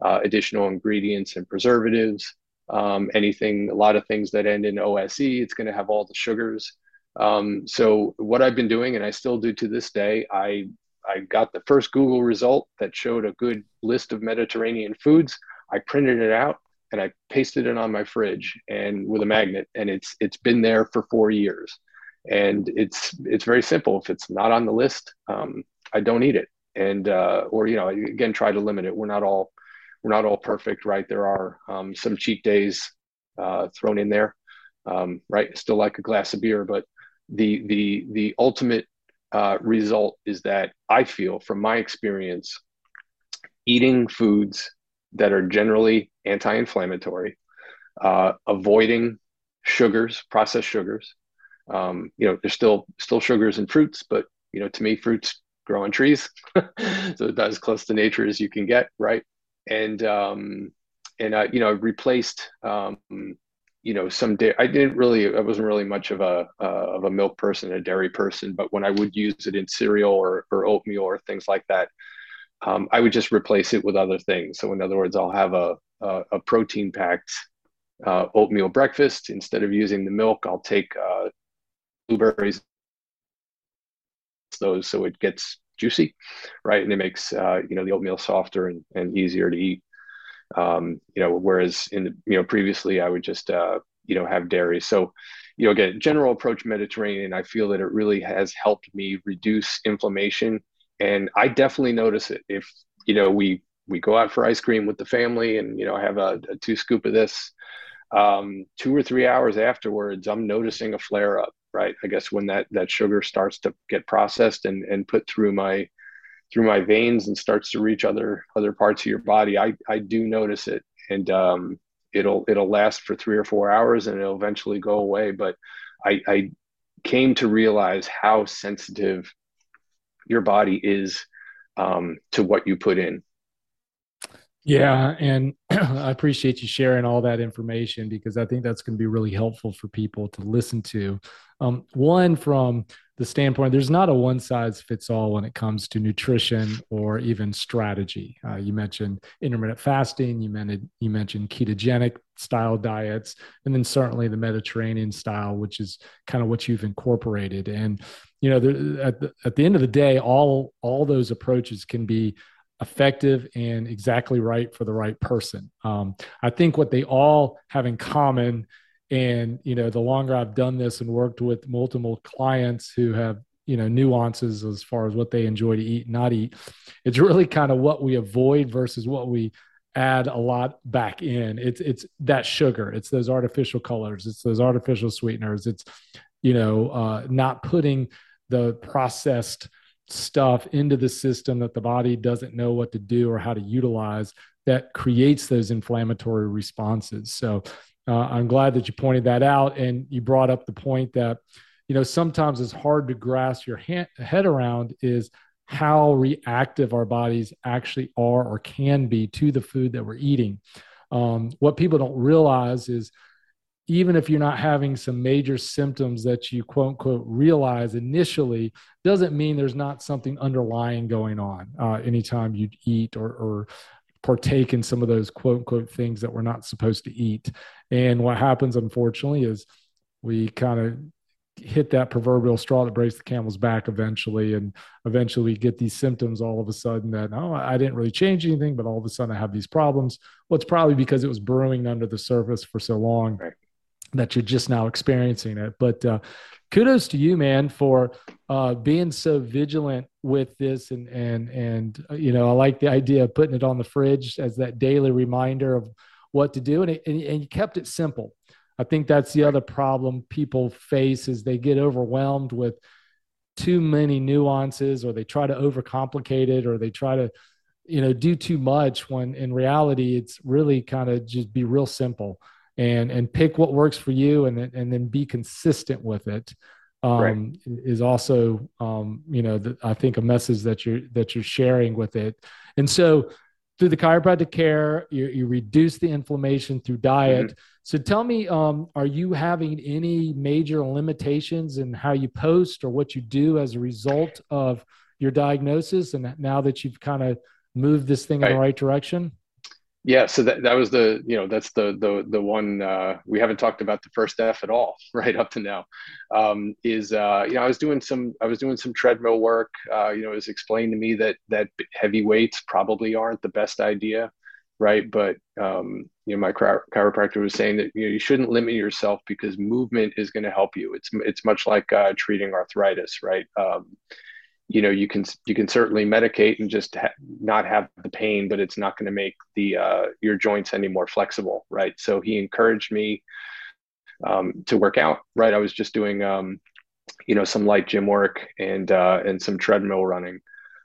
uh, additional ingredients and preservatives. Um, anything, a lot of things that end in OSE, it's going to have all the sugars. Um, so what I've been doing, and I still do to this day, I I got the first Google result that showed a good list of Mediterranean foods. I printed it out and I pasted it on my fridge and with a magnet, and it's it's been there for four years. And it's it's very simple. If it's not on the list, um, I don't eat it, and uh, or you know again try to limit it. We're not all we're not all perfect, right? There are um, some cheat days uh, thrown in there, um, right? Still like a glass of beer, but the the the ultimate uh, result is that I feel, from my experience, eating foods that are generally anti-inflammatory, uh, avoiding sugars, processed sugars. Um, you know, there's still still sugars in fruits, but you know, to me, fruits grow on trees, so about as close to nature as you can get, right? And um, and I, you know, replaced um, you know some day i didn't really i wasn't really much of a uh, of a milk person a dairy person but when i would use it in cereal or, or oatmeal or things like that um, I would just replace it with other things. So in other words, I'll have a, a, a protein packed uh, oatmeal breakfast. Instead of using the milk, I'll take uh, blueberries, those so it gets juicy, right? And it makes uh, you know the oatmeal softer and, and easier to eat. Um, you know, whereas in you know previously I would just uh, you know have dairy. So you know again, general approach Mediterranean. I feel that it really has helped me reduce inflammation and I definitely notice it if you know we we go out for ice cream with the family and you know have a, a two scoop of this um, two or three hours afterwards i'm noticing a flare up right i guess when that that sugar starts to get processed and and put through my through my veins and starts to reach other other parts of your body i i do notice it and um, it'll it'll last for three or four hours and it'll eventually go away but i i came to realize how sensitive your body is um, to what you put in. Yeah, and I appreciate you sharing all that information because I think that's going to be really helpful for people to listen to. Um, one, from the standpoint, there's not a one size fits all when it comes to nutrition or even strategy. Uh, you mentioned intermittent fasting, you mentioned you mentioned ketogenic style diets, and then certainly the Mediterranean style, which is kind of what you've incorporated. And you know, the, at the, at the end of the day, all all those approaches can be effective and exactly right for the right person. Um, I think what they all have in common, and you know, the longer I've done this and worked with multiple clients who have you know nuances as far as what they enjoy to eat, not eat, it's really kind of what we avoid versus what we add a lot back in. It's it's that sugar, it's those artificial colors, it's those artificial sweeteners, it's you know uh, not putting the processed stuff into the system that the body doesn't know what to do or how to utilize that creates those inflammatory responses. So uh, I'm glad that you pointed that out and you brought up the point that you know sometimes it's hard to grasp your head around is how reactive our bodies actually are or can be to the food that we're eating. Um, what people don't realize is even if you're not having some major symptoms that you quote unquote realize initially, doesn't mean there's not something underlying going on uh, anytime you eat or, or partake in some of those quote unquote things that we're not supposed to eat. And what happens, unfortunately, is we kind of hit that proverbial straw that breaks the camel's back eventually. And eventually we get these symptoms all of a sudden that, oh, I didn't really change anything, but all of a sudden I have these problems. Well, it's probably because it was brewing under the surface for so long. Right that you're just now experiencing it. But uh, kudos to you, man, for uh, being so vigilant with this, and and and uh, you know, I like the idea of putting it on the fridge as that daily reminder of what to do, and it, and, and you kept it simple. I think that's the other problem people face is they get overwhelmed with too many nuances, or they try to overcomplicate it, or they try to you know do too much when in reality it's really kind of just be real simple and and pick what works for you and then and then be consistent with it um, right. is also um, you know the, I think a message that you're that you're sharing with it and so through the chiropractic care you, you reduce the inflammation through diet mm-hmm. so tell me um, are you having any major limitations in how you post or what you do as a result of your diagnosis and now that you've kind of moved this thing right. in the right direction yeah, so that, that was the you know that's the the the one uh, we haven't talked about the first F at all right up to now. Um, is uh, you know I was doing some I was doing some treadmill work. Uh, you know, it was explained to me that that heavy weights probably aren't the best idea. right? But um, you know, my chiropractor was saying that you know you shouldn't limit yourself because movement is going to help you. It's it's much like uh, treating arthritis, right? Um, you know, you can you can certainly medicate and just ha- not have the pain, but it's not going to make the uh, your joints any more flexible, right? So he encouraged me um, to work out, right? I was just doing um, you know some light gym work and uh, and some treadmill running.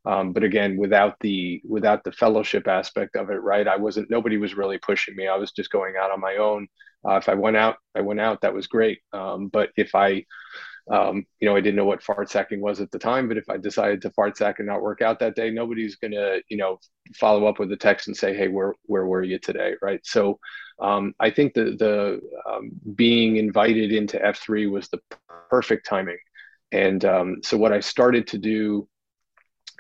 Um, but again without the without the fellowship aspect of it right? I wasn't nobody was really pushing me. I was just going out on my own. Uh, if i went out i went out. That was great. Um, but if i um, you know i didn't know what fart sacking was at the time but if i decided to fart sack and not work out that day nobody's going to you know follow up with a text and say hey where where were you today? Right? So um, i think the the um, being invited into f3 was the perfect timing. And um, so what i started to do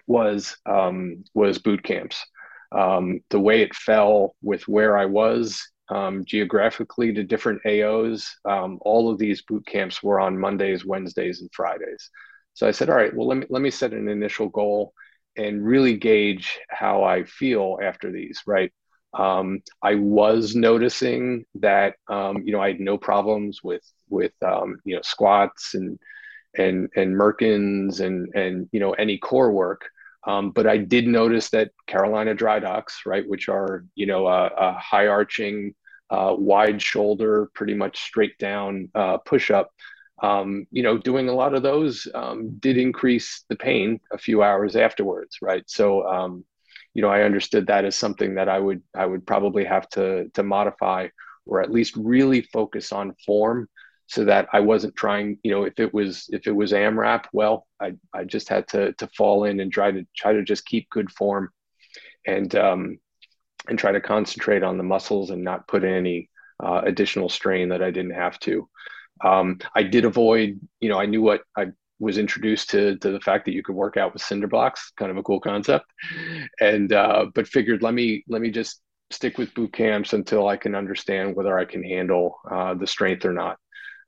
was um, was boot camps. Um, the way it fell with where I was um, geographically to different AOs, um, all of these boot camps were on Mondays, Wednesdays, and Fridays. So I said, all right, well let me let me set an initial goal and really gauge how I feel after these. Right. Um, I was noticing that um, you know I had no problems with with you know squats and and and merkins and and you know any core work um, but I did notice that Carolina dry docks, right, which are you know a, a high arching, uh, wide shoulder, pretty much straight down uh, push up. Um, you know, doing a lot of those um, did increase the pain a few hours afterwards, right? So, um, you know, I understood that as something that I would I would probably have to to modify or at least really focus on form so that I wasn't trying, you know, if it was if it was AMRAP, well, I I just had to to fall in and try to try to just keep good form, and um, and try to concentrate on the muscles and not put in any uh, additional strain that I didn't have to. Um, I did avoid, you know, I knew what I was introduced to to the fact that you could work out with cinder blocks, kind of a cool concept, and uh, but figured let me let me just stick with boot camps until I can understand whether I can handle uh, the strength or not.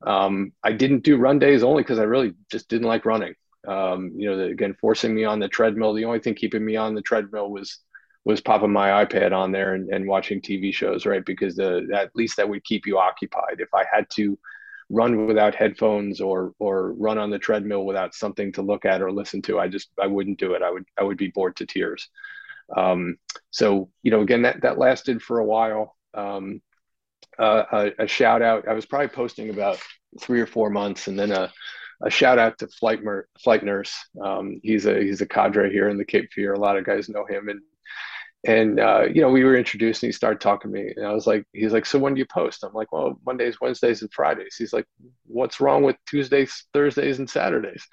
Um, I didn't do run days only because I really just didn't like running. Um, you know, the, again, forcing me on the treadmill. The only thing keeping me on the treadmill was was popping my iPad on there and, and watching TV shows, right? Because the at least that would keep you occupied. If I had to run without headphones or or run on the treadmill without something to look at or listen to, I just I wouldn't do it. I would I would be bored to tears. Um, so you know, again, that that lasted for a while. Um, uh, a, a, shout out. I was probably posting about three or four months, and then a, a shout out to Flight, Mer- Flight Nurse. Um, he's a he's a cadre here in the Cape Fear. A lot of guys know him, and and uh, you know we were introduced, and he started talking to me, and I was like, he's like, so when do you post? I'm like, well, Mondays, Wednesdays, and Fridays. He's like, what's wrong with Tuesdays, Thursdays, and Saturdays?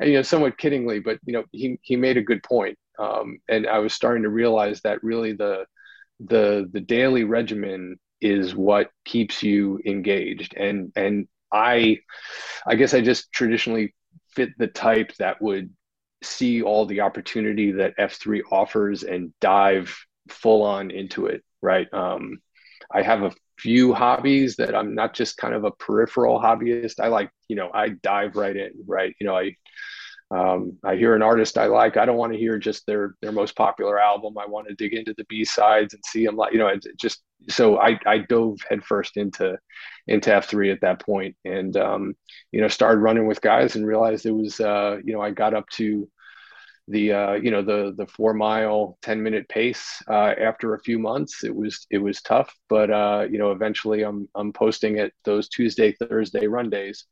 And you know, somewhat kiddingly, but you know, he he made a good point, um, and I was starting to realize that really the the the daily regimen is what keeps you engaged and and i i guess i just traditionally fit the type that would see all the opportunity that f3 offers and dive full on into it right um, i have a few hobbies that i'm not just kind of a peripheral hobbyist i like you know i dive right in right you know i um, I hear an artist I like. I don't want to hear just their their most popular album. I want to dig into the B sides and see them. Like you know, it, just so I I dove headfirst into into F three at that point, and um, you know started running with guys and realized it was uh, you know I got up to the uh, you know the the four mile 10 minute pace uh, after a few months it was it was tough but uh, you know eventually i'm i'm posting at those tuesday thursday run days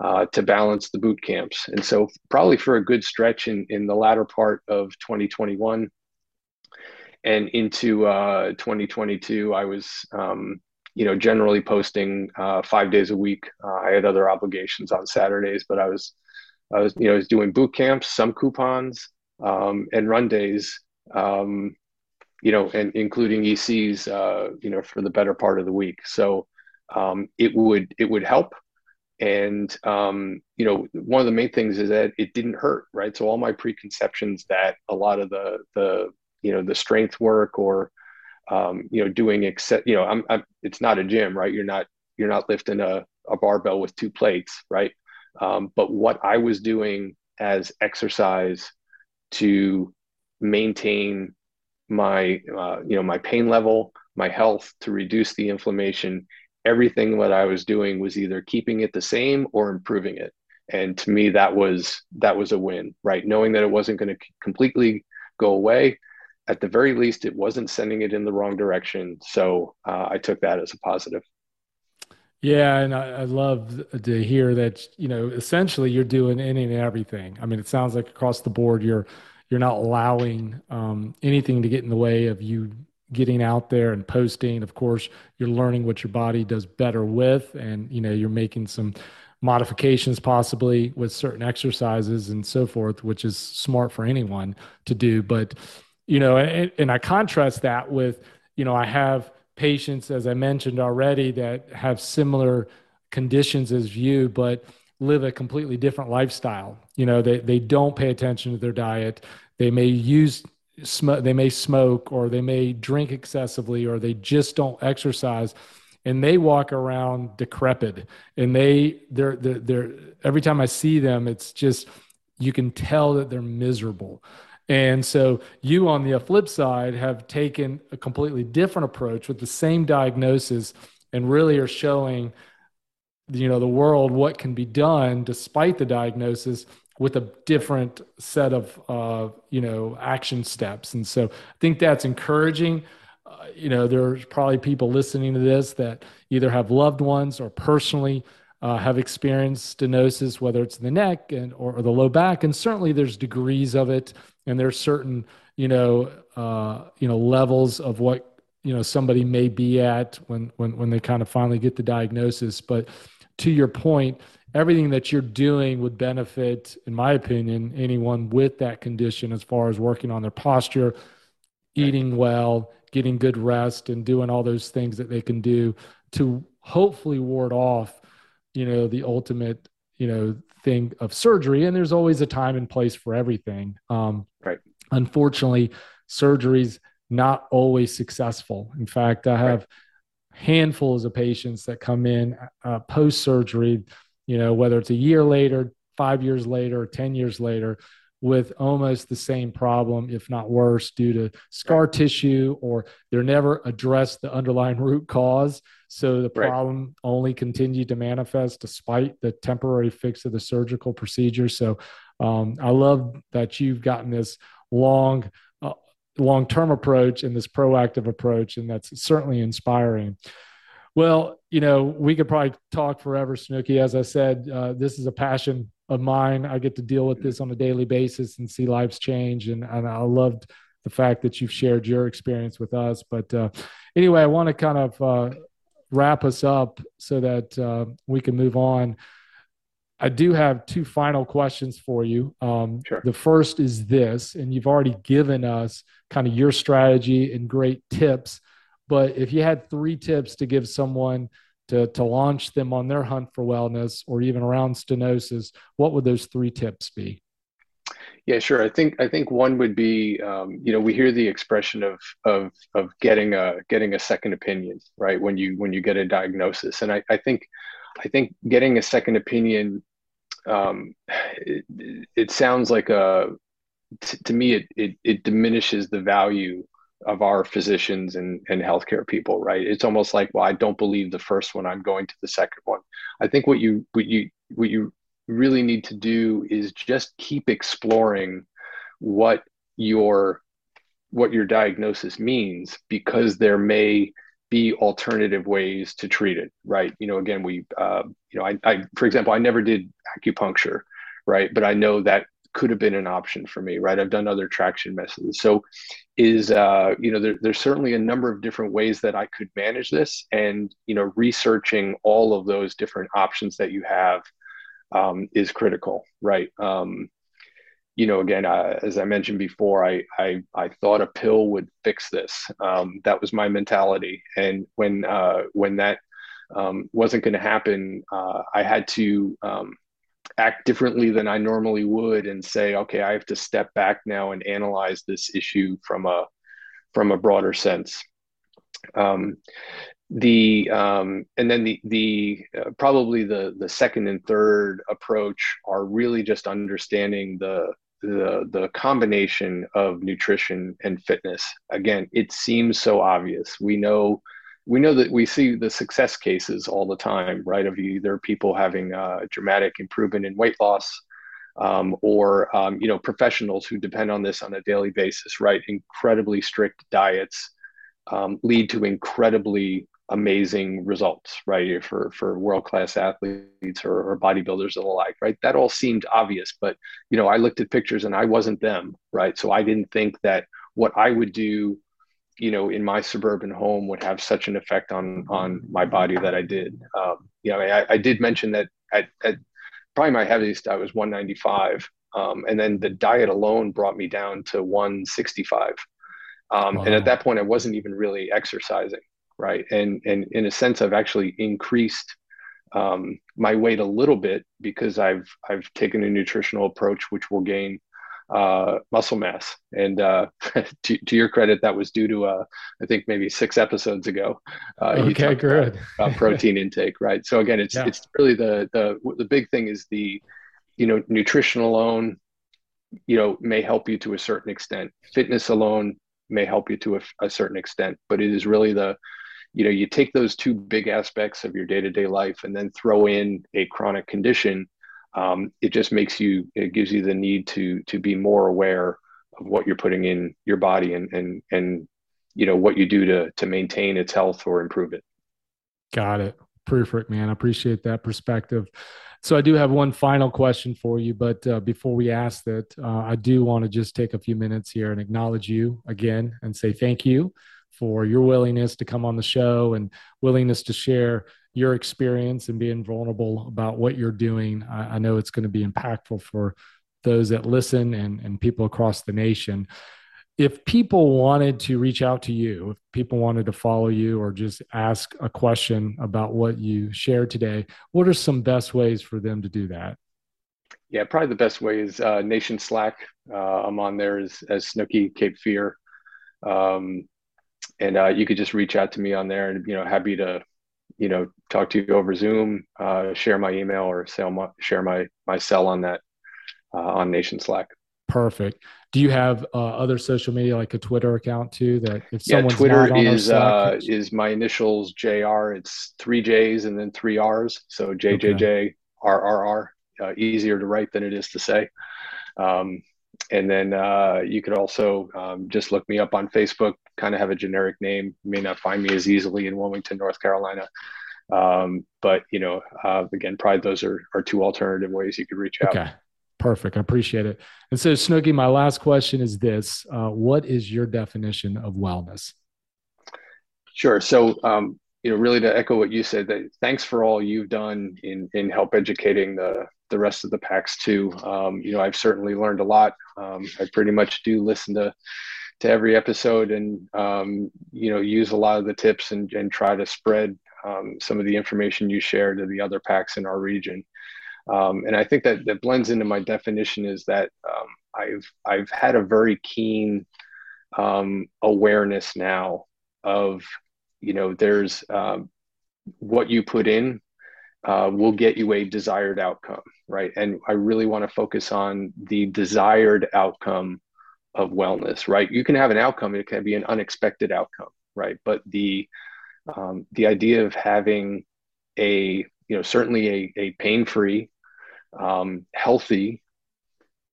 uh, to balance the boot camps. And so, probably for a good stretch in, in the latter part of 2021 and into uh, 2022, I was, um, you know, generally posting uh, five days a week. I had other obligations on Saturdays, but I was, I was, you know, I was doing boot camps, some coupons, um, and run days. Um, you know, and including ECs, uh, you know, for the better part of the week. So um, it would it would help and um, you know one of the main things is that it didn't hurt right so all my preconceptions that a lot of the the you know the strength work or um, you know doing except you know I'm, I'm, it's not a gym right you're not you're not lifting a, a barbell with two plates right um, but what i was doing as exercise to maintain my uh, you know my pain level, my health, to reduce the inflammation. Everything that I was doing was either keeping it the same or improving it. And to me, that was that was a win, right? Knowing that it wasn't going to completely go away, at the very least, it wasn't sending it in the wrong direction. So uh, I took that as a positive. Yeah, and I, I, love to hear that. You know, essentially, you're doing any and everything. I mean, it sounds like across the board, you're you're not allowing um, anything to get in the way of you getting out there and posting. Of course, you're learning what your body does better with, and you know, you're making some modifications possibly with certain exercises and so forth, which is smart for anyone to do. But you know, and, and I contrast that with, you know, I have patients, as I mentioned already, that have similar conditions as you, but live a completely different lifestyle. You know, they, they don't pay attention to their diet. They may use smoke, they may smoke or they may drink excessively or they just don't exercise and they walk around decrepit and they they're, they're, they're every time I see them, it's just, you can tell that they're miserable. And so you, on the flip side, have taken a completely different approach with the same diagnosis and really are showing, you know, the world what can be done despite the diagnosis with a different set of, uh, you know, action steps. And so I think that's encouraging. Uh, you know, there's probably people listening to this that either have loved ones or personally uh, have experienced stenosis, whether it's the neck and or, or, the low back, and certainly there's degrees of it, and there's certain you know uh, you know levels of what you know somebody may be at when when when they kind of finally get the diagnosis. But to your point, everything that you're doing would benefit, in my opinion, anyone with that condition as far as working on their posture, eating well, getting good rest, and doing all those things that they can do to hopefully ward off you know the ultimate you know thing of surgery and there's always a time and place for everything um, right unfortunately surgery's not always successful in fact i have right. handfuls of patients that come in uh, post surgery you know whether it's a year later five years later 10 years later with almost the same problem, if not worse, due to scar tissue, or they're never addressed the underlying root cause. So the problem right. only continued to manifest despite the temporary fix of the surgical procedure. So um, I love that you've gotten this long, uh, long term approach and this proactive approach, and that's certainly inspiring. Well, you know, we could probably talk forever, Snooki. As I said, uh, this is a passion of mine. I get to deal with this on a daily basis and see lives change. And, and I loved the fact that you've shared your experience with us. But uh, anyway, I want to kind of uh, wrap us up so that uh, we can move on. I do have two final questions for you. Um, sure. The first is this, and you've already given us kind of your strategy and great tips. But if you had three tips to give someone to, to launch them on their hunt for wellness or even around stenosis, what would those three tips be? Yeah, sure. I think I think one would be, um, you know, we hear the expression of of of getting a getting a second opinion, right? When you when you get a diagnosis, and I, I think I think getting a second opinion, um, it, it sounds like a t- to me it, it it diminishes the value of our physicians and, and healthcare people, right? It's almost like, well, I don't believe the first one, I'm going to the second one. I think what you what you what you really need to do is just keep exploring what your what your diagnosis means because there may be alternative ways to treat it right you know again we uh, you know I, I for example i never did acupuncture right but i know that could have been an option for me, right? I've done other traction methods. So is, uh, you know, there, there's certainly a number of different ways that I could manage this and, you know, researching all of those different options that you have um, is critical, right? Um, you know, again, uh, as I mentioned before, I, I, I thought a pill would fix this. Um, that was my mentality. And when, uh, when that um, wasn't going to happen, uh, I had to, um, act differently than I normally would and say, okay, I have to step back now and analyze this issue from a from a broader sense. Um, the um, and then the the uh, probably the the second and third approach are really just understanding the the the combination of nutrition and fitness. Again it seems so obvious. We know we know that we see the success cases all the time right of either people having a dramatic improvement in weight loss um, or um, you know professionals who depend on this on a daily basis right? Incredibly strict diets um, lead to incredibly amazing results, right? For for world class athletes or, or, bodybuilders and the like, right? That all seemed obvious, but you know, I looked at pictures and I wasn't them, right? So I didn't think that what I would do, you know, in my suburban home would have such an effect on on my body that I did. Um, you know, I, I did mention that at, at probably my heaviest I was 195, um, and then the diet alone brought me down to 165. Um, wow. And at that point, I wasn't even really exercising right? And and in a sense, I've actually increased um, my weight a little bit because I've I've taken a nutritional approach which will gain uh, muscle mass. And uh, to, to, your credit, that was due to uh, I think maybe six episodes ago. Uh, okay, good. About, about protein intake, right? So again, it's yeah. it's really the the the big thing is the you know nutrition alone, you know, may help you to a certain extent. Fitness alone may help you to a, a certain extent, but it is really the you know you take those two big aspects of your day-to-day life and then throw in a chronic condition um, it just makes you it gives you the need to to be more aware of what you're putting in your body and and and you know what you do to to maintain its health or improve it. Got it. Perfect man. I appreciate that perspective. So i do have one final question for you but uh, before we ask that uh, i do want to just take a few minutes here and acknowledge you again and say thank you for your willingness to come on the show and willingness to share your experience and being vulnerable about what you're doing. I, I know it's going to be impactful for those that listen and, and people across the nation. If people wanted to reach out to you, if people wanted to follow you or just ask a question about what you shared today, what are some best ways for them to do that? Yeah, probably the best way is uh, Nation Slack. Uh, I'm on there as, as Snooki Cape Fear. Um, and uh, you could just reach out to me on there and you know happy to you know talk to you over zoom uh, share my email or my, share my my cell on that uh, on nation slack. Perfect. Do you have uh, other social media like a twitter account too that if yeah, twitter is uh, is my initials jr it's three j's and then three r's. So jjj rrr uh, easier to write than it is to say. Um, and then uh, you could also um, just look me up on Facebook, kind of have a generic name. You may not find me as easily in Wilmington, North Carolina. Um, but, you know, uh, again, probably those are, are two alternative ways you could reach out. Okay. Perfect. I appreciate it. And so, Snooki, my last question is this uh, What is your definition of wellness? Sure. So, um, you know, really to echo what you said, that thanks for all you've done in in help educating the the rest of the packs too. Um, you know, I've certainly learned a lot. Um, I pretty much do listen to to every episode and um, you know use a lot of the tips and, and try to spread um, some of the information you share to the other packs in our region. Um, and I think that that blends into my definition is that um, I've I've had a very keen awareness now of you know there's what you put in uh, will get you a desired outcome, right? And I really want to focus on the desired outcome of wellness, right? You can have an outcome; it can be an unexpected outcome, right? But the um, the idea of having a you know certainly a, a pain-free, um, healthy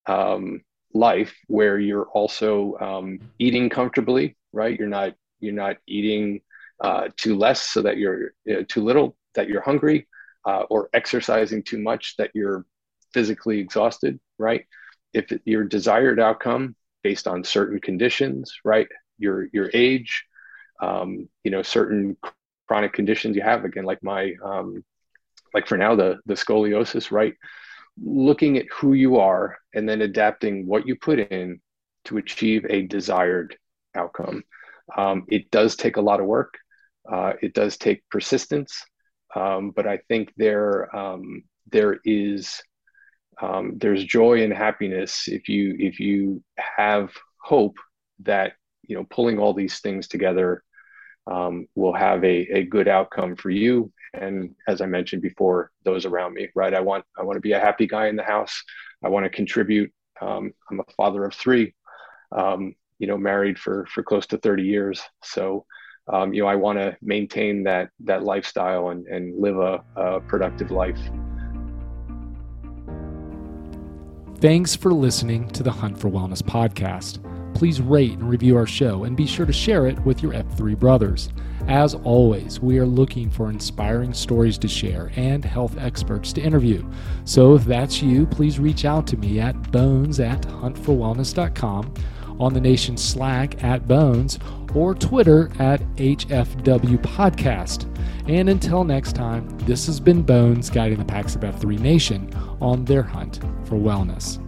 um, life where you're also um, eating comfortably, right? You're not you're not eating uh, too less so that you're you know, too little that you're hungry uh, or exercising too much that you're physically exhausted, right? If your desired outcome based on certain conditions, right? Your your age, um, you know, certain chronic conditions you have, again, like my um, like for now the the scoliosis, right? Looking at who you are and then adapting what you put in to achieve a desired outcome. Um, it does take a lot of work. Uh, it does take persistence. Um, but I think there um, there is um, there's joy and happiness if you if you have hope that you know pulling all these things together um, will have a, a good outcome for you and as I mentioned before, those around me. Right, I want I want to be a happy guy in the house. I want to contribute Um, I'm a father of three, um, you know, married for for close to 30 years. So, um, you know, I want to maintain that that lifestyle and and live a, a productive life. Thanks for listening to the Hunt for Wellness podcast. Please rate and review our show and be sure to share it with your F3 brothers. As always, we are looking for inspiring stories to share and health experts to interview. So if that's you, please reach out to me at bones at huntforwellness.com, on the nation's Slack at bones, or Twitter at HFW Podcast. And until next time, this has been Bones guiding the Packs of F3 Nation on their hunt for wellness.